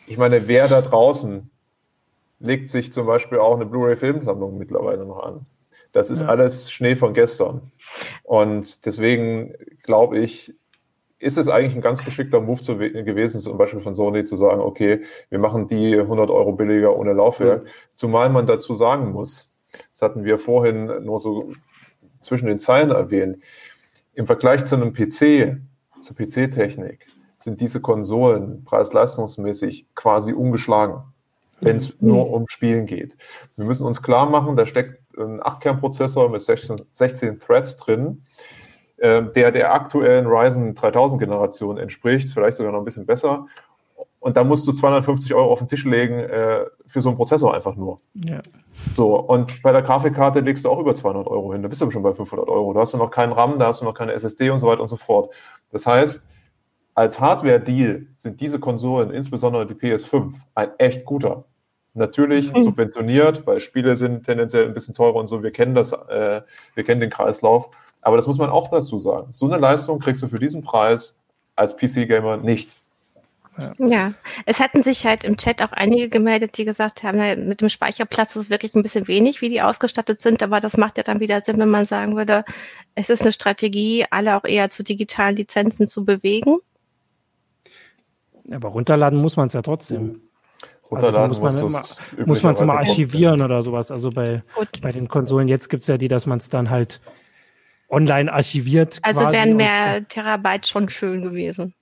ich meine, wer da draußen legt sich zum Beispiel auch eine Blu-ray-Filmsammlung mittlerweile noch an. Das ist ja. alles Schnee von gestern. Und deswegen glaube ich, ist es eigentlich ein ganz geschickter Move zu, gewesen, zum Beispiel von Sony zu sagen, okay, wir machen die 100 Euro billiger ohne Laufwerk. Mhm. Zumal man dazu sagen muss, das hatten wir vorhin nur so zwischen den Zeilen erwähnt, im Vergleich zu einem PC, zur PC-Technik, sind diese Konsolen preis-leistungsmäßig quasi ungeschlagen, wenn es mhm. nur um Spielen geht. Wir müssen uns klar machen, da steckt ein 8-Kern-Prozessor mit 16, 16 Threads drin der der aktuellen Ryzen 3000 Generation entspricht, vielleicht sogar noch ein bisschen besser. Und da musst du 250 Euro auf den Tisch legen äh, für so einen Prozessor einfach nur. Ja. So, und bei der Grafikkarte legst du auch über 200 Euro hin. Da bist du schon bei 500 Euro. Da hast du noch keinen RAM, da hast du noch keine SSD und so weiter und so fort. Das heißt, als Hardware-Deal sind diese Konsolen, insbesondere die PS5, ein echt guter. Natürlich mhm. subventioniert, weil Spiele sind tendenziell ein bisschen teurer und so. Wir kennen das, äh, wir kennen den Kreislauf. Aber das muss man auch dazu sagen. So eine Leistung kriegst du für diesen Preis als PC-Gamer nicht. Ja. ja. es hatten sich halt im Chat auch einige gemeldet, die gesagt haben, na, mit dem Speicherplatz ist es wirklich ein bisschen wenig, wie die ausgestattet sind, aber das macht ja dann wieder Sinn, wenn man sagen würde, es ist eine Strategie, alle auch eher zu digitalen Lizenzen zu bewegen. Aber runterladen muss man es ja trotzdem. Runterladen also muss man immer, muss man es immer archivieren oder sowas. Also bei, bei den Konsolen jetzt gibt es ja die, dass man es dann halt online archiviert. Also wären mehr Terabyte schon schön gewesen.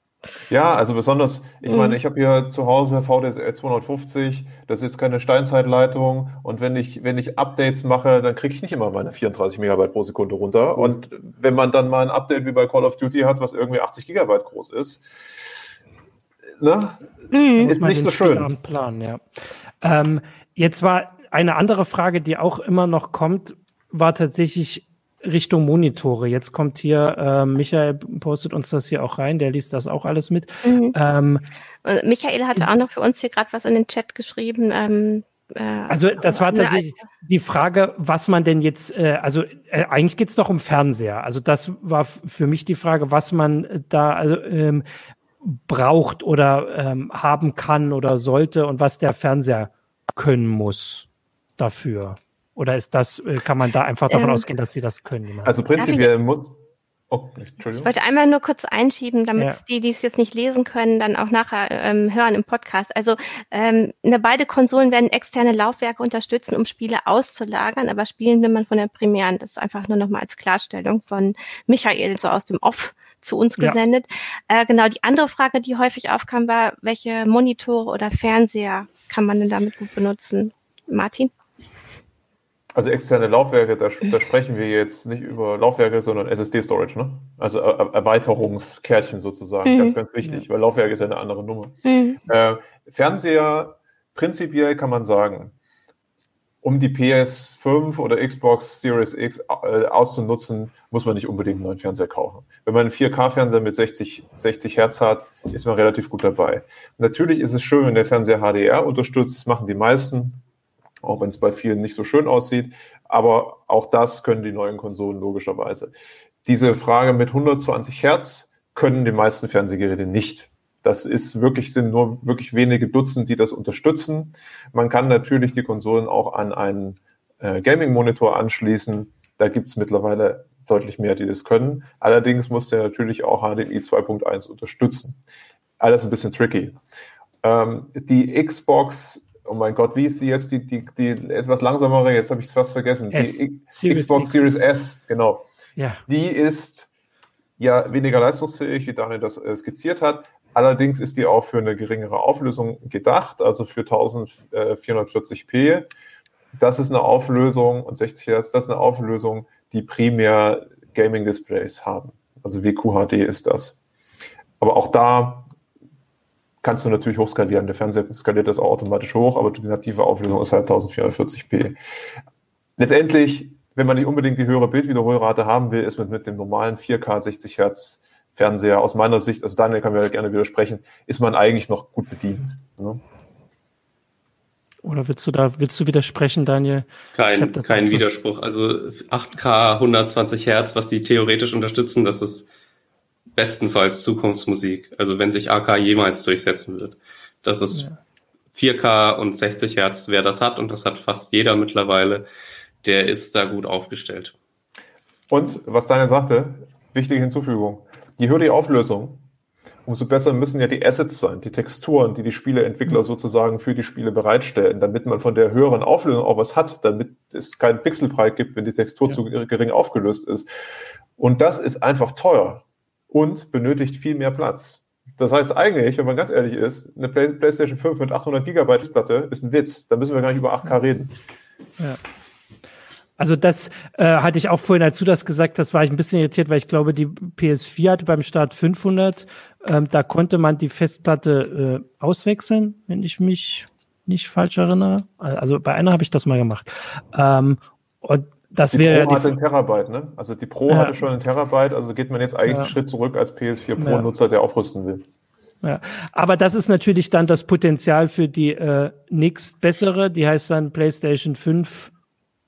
Ja, also besonders, ich mhm. meine, ich habe hier zu Hause VDSL 250, das ist keine Steinzeitleitung und wenn ich, wenn ich Updates mache, dann kriege ich nicht immer meine 34 Megabyte pro Sekunde runter. Mhm. Und wenn man dann mal ein Update wie bei Call of Duty hat, was irgendwie 80 Gigabyte groß ist, ne, mhm. ist nicht so schön. Plan, ja. Ähm, jetzt war eine andere Frage, die auch immer noch kommt, war tatsächlich Richtung Monitore. Jetzt kommt hier, äh, Michael postet uns das hier auch rein, der liest das auch alles mit. Mhm. Ähm, Michael hatte auch noch für uns hier gerade was in den Chat geschrieben. Ähm, äh, also das war tatsächlich die Frage, was man denn jetzt, äh, also äh, eigentlich geht's doch um Fernseher. Also das war für mich die Frage, was man da also, ähm, braucht oder ähm, haben kann oder sollte und was der Fernseher können muss dafür. Oder ist das, äh, kann man da einfach davon ähm, ausgehen, dass sie das können? Also prinzipiell muss. Oh, ich wollte einmal nur kurz einschieben, damit ja. die, die es jetzt nicht lesen können, dann auch nachher ähm, hören im Podcast. Also ähm, ne, beide Konsolen werden externe Laufwerke unterstützen, um Spiele auszulagern, aber spielen will man von der primären. Das ist einfach nur nochmal als Klarstellung von Michael, so aus dem Off zu uns gesendet. Ja. Äh, genau, die andere Frage, die häufig aufkam, war, welche Monitore oder Fernseher kann man denn damit gut benutzen? Martin? Also externe Laufwerke, da, da, sprechen wir jetzt nicht über Laufwerke, sondern SSD-Storage, ne? Also er Erweiterungskärtchen sozusagen, mhm. ganz, ganz wichtig, weil Laufwerke ist ja eine andere Nummer. Mhm. Äh, Fernseher, prinzipiell kann man sagen, um die PS5 oder Xbox Series X äh, auszunutzen, muss man nicht unbedingt einen neuen Fernseher kaufen. Wenn man einen 4K-Fernseher mit 60, 60 Hertz hat, ist man relativ gut dabei. Natürlich ist es schön, wenn der Fernseher HDR unterstützt, das machen die meisten auch wenn es bei vielen nicht so schön aussieht. Aber auch das können die neuen Konsolen logischerweise. Diese Frage mit 120 Hertz können die meisten Fernsehgeräte nicht. Das ist wirklich, sind nur wirklich wenige Dutzend, die das unterstützen. Man kann natürlich die Konsolen auch an einen äh, Gaming-Monitor anschließen. Da gibt es mittlerweile deutlich mehr, die das können. Allerdings muss der natürlich auch HDMI 2.1 unterstützen. Alles ein bisschen tricky. Ähm, die Xbox oh mein Gott, wie ist die jetzt, die, die, die etwas langsamere, jetzt habe ich es fast vergessen, S. die Series Xbox X. Series S, genau. Ja. Die ist ja weniger leistungsfähig, wie Daniel das äh, skizziert hat. Allerdings ist die auch für eine geringere Auflösung gedacht, also für 1440p. Das ist eine Auflösung und 60 Hertz, das ist eine Auflösung, die primär Gaming-Displays haben. Also WQHD ist das. Aber auch da kannst du natürlich hochskalieren. Der Fernseher skaliert das auch automatisch hoch, aber die native Auflösung ist halt 1440p. Letztendlich, wenn man nicht unbedingt die höhere Bildwiederholrate haben will, ist man mit dem normalen 4K 60 Hertz Fernseher aus meiner Sicht, also Daniel kann mir gerne widersprechen, ist man eigentlich noch gut bedient. Ne? Oder willst du da, willst du widersprechen, Daniel? Kein, kein Widerspruch. Also 8K 120 Hertz, was die theoretisch unterstützen, das ist bestenfalls Zukunftsmusik. Also wenn sich AK jemals durchsetzen wird. Das ist ja. 4K und 60 Hertz, wer das hat, und das hat fast jeder mittlerweile, der ist da gut aufgestellt. Und was Daniel sagte, wichtige Hinzufügung. Je höher die Auflösung, umso besser müssen ja die Assets sein, die Texturen, die die Spieleentwickler mhm. sozusagen für die Spiele bereitstellen, damit man von der höheren Auflösung auch was hat, damit es keinen Pixelbreit gibt, wenn die Textur ja. zu gering aufgelöst ist. Und das ist einfach teuer und benötigt viel mehr Platz. Das heißt eigentlich, wenn man ganz ehrlich ist, eine Play PlayStation 5 mit 800 Gigabyte Platte ist ein Witz. Da müssen wir gar nicht über 8K reden. Ja. Also das äh, hatte ich auch vorhin, als du das gesagt hast, war ich ein bisschen irritiert, weil ich glaube, die PS4 hatte beim Start 500. Ähm, da konnte man die Festplatte äh, auswechseln, wenn ich mich nicht falsch erinnere. Also bei einer habe ich das mal gemacht. Ähm, und das die wäre Pro hatte einen Terabyte, ne? Also die Pro ja. hatte schon einen Terabyte, also geht man jetzt eigentlich ja. einen Schritt zurück als PS4 Pro-Nutzer, der aufrüsten will. Ja, aber das ist natürlich dann das Potenzial für die äh, nächst bessere, die heißt dann PlayStation 5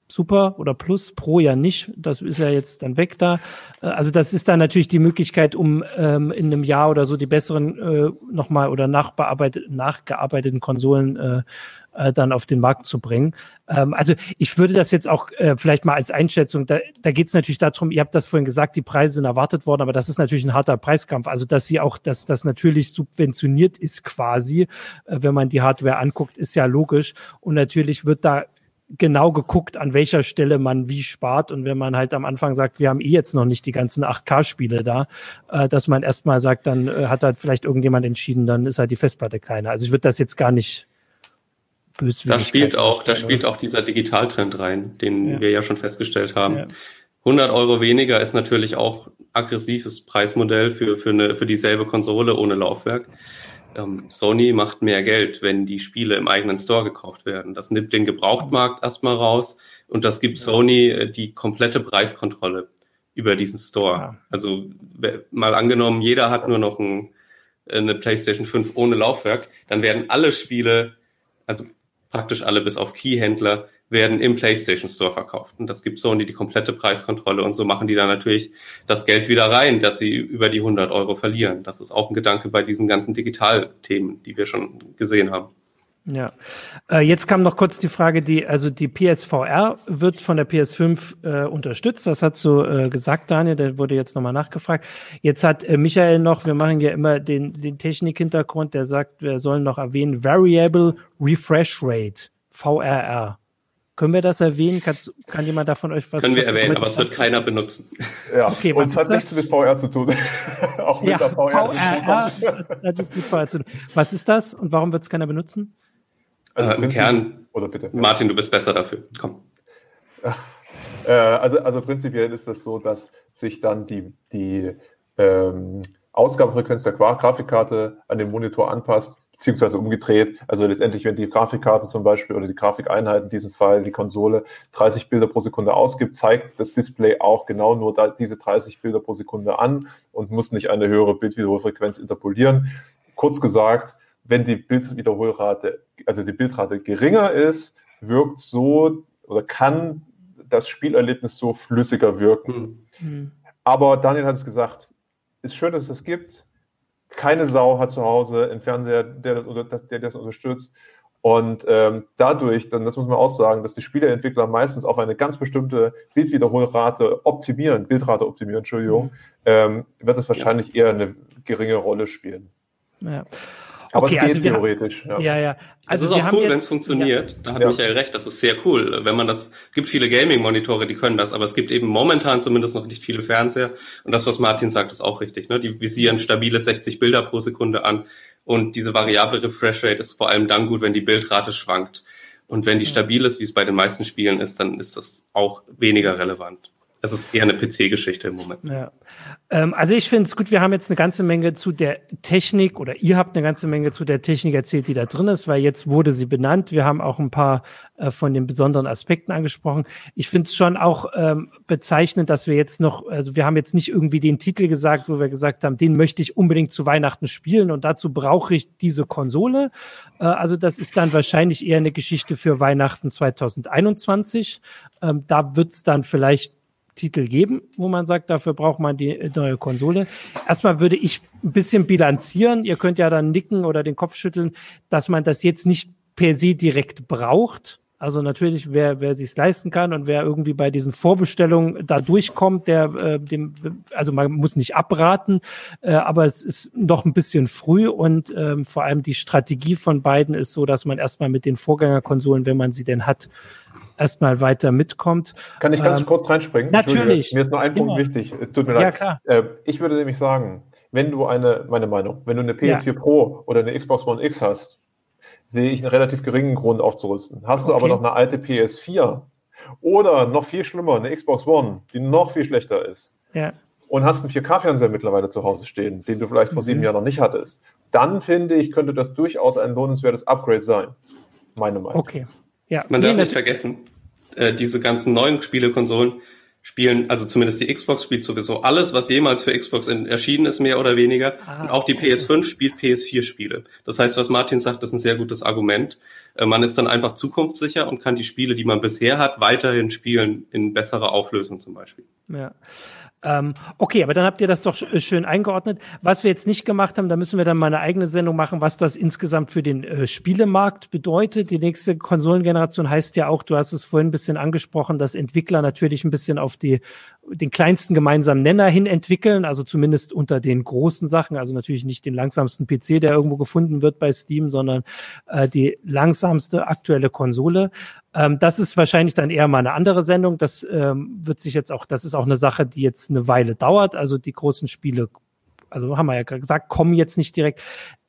Super oder Plus, Pro ja nicht, das ist ja jetzt dann weg da. Äh, also das ist dann natürlich die Möglichkeit, um ähm, in einem Jahr oder so die besseren äh, nochmal oder nachbearbeitet, nachgearbeiteten Konsolen äh, äh, dann auf den Markt zu bringen. Ähm, also ich würde das jetzt auch äh, vielleicht mal als Einschätzung, da, da geht es natürlich darum, ihr habt das vorhin gesagt, die Preise sind erwartet worden, aber das ist natürlich ein harter Preiskampf. Also dass sie auch, dass das natürlich subventioniert ist quasi, äh, wenn man die Hardware anguckt, ist ja logisch. Und natürlich wird da genau geguckt, an welcher Stelle man wie spart. Und wenn man halt am Anfang sagt, wir haben eh jetzt noch nicht die ganzen 8K-Spiele da, äh, dass man erstmal sagt, dann äh, hat halt vielleicht irgendjemand entschieden, dann ist halt die Festplatte kleiner. Also ich würde das jetzt gar nicht da spielt auch, da spielt auch dieser Digitaltrend rein, den ja. wir ja schon festgestellt haben. Ja. 100 Euro weniger ist natürlich auch aggressives Preismodell für, für, eine, für dieselbe Konsole ohne Laufwerk. Ähm, Sony macht mehr Geld, wenn die Spiele im eigenen Store gekauft werden. Das nimmt den Gebrauchtmarkt erstmal raus und das gibt Sony äh, die komplette Preiskontrolle über diesen Store. Ja. Also mal angenommen, jeder hat nur noch ein, eine PlayStation 5 ohne Laufwerk, dann werden alle Spiele, also praktisch alle bis auf Keyhändler werden im PlayStation Store verkauft. Und das gibt Sony die komplette Preiskontrolle und so machen die dann natürlich das Geld wieder rein, dass sie über die 100 Euro verlieren. Das ist auch ein Gedanke bei diesen ganzen Digitalthemen, die wir schon gesehen haben. Ja. Äh, jetzt kam noch kurz die Frage, die, also die PSVR wird von der PS5 äh, unterstützt. Das hast du äh, gesagt, Daniel, der wurde jetzt nochmal nachgefragt. Jetzt hat äh, Michael noch, wir machen ja immer den, den Technik-Hintergrund, der sagt, wir sollen noch erwähnen, Variable Refresh Rate, VRR. Können wir das erwähnen? Kannst, kann jemand davon euch was Können wir erwähnen, aber es wird keiner benutzen. Ja, okay, und es hat nichts mit VR zu tun. [laughs] Auch mit ja, der VR. VR hat nichts mit VR zu tun. Was ist das und warum wird es keiner benutzen? Also äh, Im Kern, oder bitte. Martin, du bist besser dafür. Komm. Äh, also, also prinzipiell ist das so, dass sich dann die, die ähm, Ausgabefrequenz der Grafikkarte an den Monitor anpasst, beziehungsweise umgedreht. Also letztendlich, wenn die Grafikkarte zum Beispiel oder die Grafikeinheit in diesem Fall, die Konsole, 30 Bilder pro Sekunde ausgibt, zeigt das Display auch genau nur da, diese 30 Bilder pro Sekunde an und muss nicht eine höhere Bildwiederholfrequenz interpolieren. Kurz gesagt, wenn die Bildwiederholrate, also die Bildrate geringer ist, wirkt so oder kann das Spielerlebnis so flüssiger wirken. Mhm. Aber Daniel hat es gesagt, ist schön, dass es das gibt. Keine Sau hat zu Hause einen Fernseher, der das, der das unterstützt. Und ähm, dadurch, dann das muss man auch sagen, dass die Spieleentwickler meistens auf eine ganz bestimmte Bildwiederholrate optimieren, Bildrate optimieren, Entschuldigung, mhm. ähm, wird es wahrscheinlich ja. eher eine geringe Rolle spielen. Ja. Aber okay, es geht also theoretisch. ja. ja, ja. Also es ist auch cool, wenn es funktioniert. Ja. Da hat ja. Michael recht, das ist sehr cool. Wenn man das, gibt viele Gaming-Monitore, die können das, aber es gibt eben momentan zumindest noch nicht viele Fernseher. Und das, was Martin sagt, ist auch richtig. Ne? Die visieren stabile 60 Bilder pro Sekunde an. Und diese variable Refresh Rate ist vor allem dann gut, wenn die Bildrate schwankt. Und wenn die stabil ist, wie es bei den meisten Spielen ist, dann ist das auch weniger relevant. Es ist eher eine PC-Geschichte im Moment. Ja. Ähm, also ich finde es gut, wir haben jetzt eine ganze Menge zu der Technik oder ihr habt eine ganze Menge zu der Technik erzählt, die da drin ist, weil jetzt wurde sie benannt. Wir haben auch ein paar äh, von den besonderen Aspekten angesprochen. Ich finde es schon auch ähm, bezeichnend, dass wir jetzt noch, also wir haben jetzt nicht irgendwie den Titel gesagt, wo wir gesagt haben, den möchte ich unbedingt zu Weihnachten spielen und dazu brauche ich diese Konsole. Äh, also das ist dann wahrscheinlich eher eine Geschichte für Weihnachten 2021. Ähm, da wird es dann vielleicht Titel geben, wo man sagt, dafür braucht man die neue Konsole. Erstmal würde ich ein bisschen bilanzieren. Ihr könnt ja dann nicken oder den Kopf schütteln, dass man das jetzt nicht per se direkt braucht. Also natürlich, wer, wer sich leisten kann und wer irgendwie bei diesen Vorbestellungen da durchkommt, der äh, dem, also man muss nicht abraten, äh, aber es ist noch ein bisschen früh und ähm, vor allem die Strategie von beiden ist so, dass man erstmal mit den Vorgängerkonsolen, wenn man sie denn hat, erstmal weiter mitkommt. Kann ich ganz ähm, kurz reinspringen? Natürlich. Mir ist nur ein Punkt Immer. wichtig. Tut mir leid. Ja, klar. Äh, ich würde nämlich sagen, wenn du eine, meine Meinung, wenn du eine PS4 ja. Pro oder eine Xbox One X hast, sehe ich einen relativ geringen Grund aufzurüsten. Hast du okay. aber noch eine alte PS4 oder noch viel schlimmer, eine Xbox One, die noch viel schlechter ist, ja. und hast einen 4K-Fernseher mittlerweile zu Hause stehen, den du vielleicht vor mhm. sieben Jahren noch nicht hattest, dann finde ich, könnte das durchaus ein lohnenswertes Upgrade sein. Meine Meinung. Okay. Ja. Man darf nicht vergessen, äh, diese ganzen neuen Spielekonsolen spielen, also zumindest die Xbox spielt sowieso alles, was jemals für Xbox in, erschienen ist, mehr oder weniger. Ah, und auch die PS5 spielt PS4-Spiele. Das heißt, was Martin sagt, ist ein sehr gutes Argument. Äh, man ist dann einfach zukunftssicher und kann die Spiele, die man bisher hat, weiterhin spielen in besserer Auflösung zum Beispiel. Ja. Ähm, okay, aber dann habt ihr das doch äh, schön eingeordnet. Was wir jetzt nicht gemacht haben, da müssen wir dann mal eine eigene Sendung machen, was das insgesamt für den äh, Spielemarkt bedeutet. Die nächste Konsolengeneration heißt ja auch, du hast es vorhin ein bisschen angesprochen, dass Entwickler natürlich ein bisschen auf die den kleinsten gemeinsamen Nenner hin entwickeln, also zumindest unter den großen Sachen, also natürlich nicht den langsamsten PC, der irgendwo gefunden wird bei Steam, sondern äh, die langsamste aktuelle Konsole. Ähm, das ist wahrscheinlich dann eher mal eine andere Sendung. Das ähm, wird sich jetzt auch, das ist auch eine Sache, die jetzt eine Weile dauert. Also die großen Spiele, also haben wir ja gesagt, kommen jetzt nicht direkt.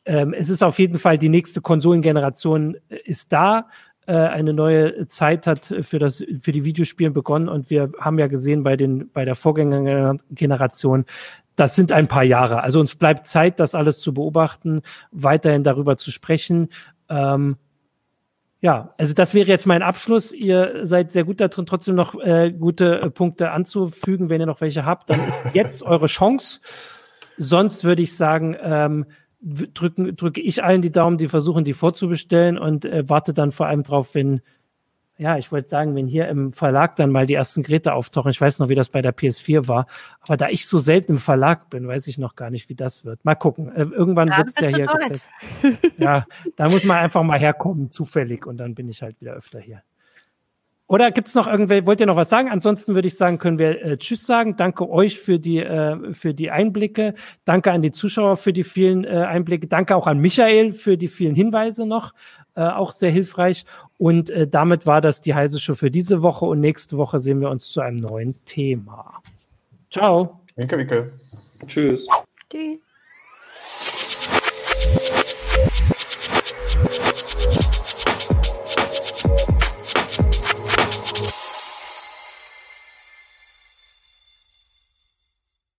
Ähm, es ist auf jeden Fall die nächste Konsolengeneration äh, ist da äh, eine neue Zeit hat für das für die Videospiele begonnen und wir haben ja gesehen bei den bei der Vorgängergeneration das sind ein paar Jahre. Also uns bleibt Zeit, das alles zu beobachten, weiterhin darüber zu sprechen. Ähm, ja, also das wäre jetzt mein Abschluss. Ihr seid sehr gut darin, trotzdem noch äh, gute äh, Punkte anzufügen. Wenn ihr noch welche habt, dann ist jetzt eure Chance. Sonst würde ich sagen, ähm, drücken, drücke ich allen die Daumen, die versuchen, die vorzubestellen und äh, warte dann vor allem drauf, wenn ja, ich wollte sagen, wenn hier im Verlag dann mal die ersten Geräte auftauchen, ich weiß noch, wie das bei der PS4 war, aber da ich so selten im Verlag bin, weiß ich noch gar nicht, wie das wird. Mal gucken. Äh, irgendwann wird es ja hier. ja, da muss man einfach mal herkommen, zufällig, und dann bin ich halt wieder öfter hier. Oder gibt es noch irgendwelche, wollt ihr noch was sagen? Ansonsten würde ich sagen, können wir äh, Tschüss sagen. Danke euch für die, äh, für die Einblicke. Danke an die Zuschauer für die vielen äh, Einblicke. Danke auch an Michael für die vielen Hinweise noch. Äh, auch sehr hilfreich. Und äh, damit war das die heiße Show für diese Woche. Und nächste Woche sehen wir uns zu einem neuen Thema. Ciao. Winke, winke. Tschüss. Tschüss.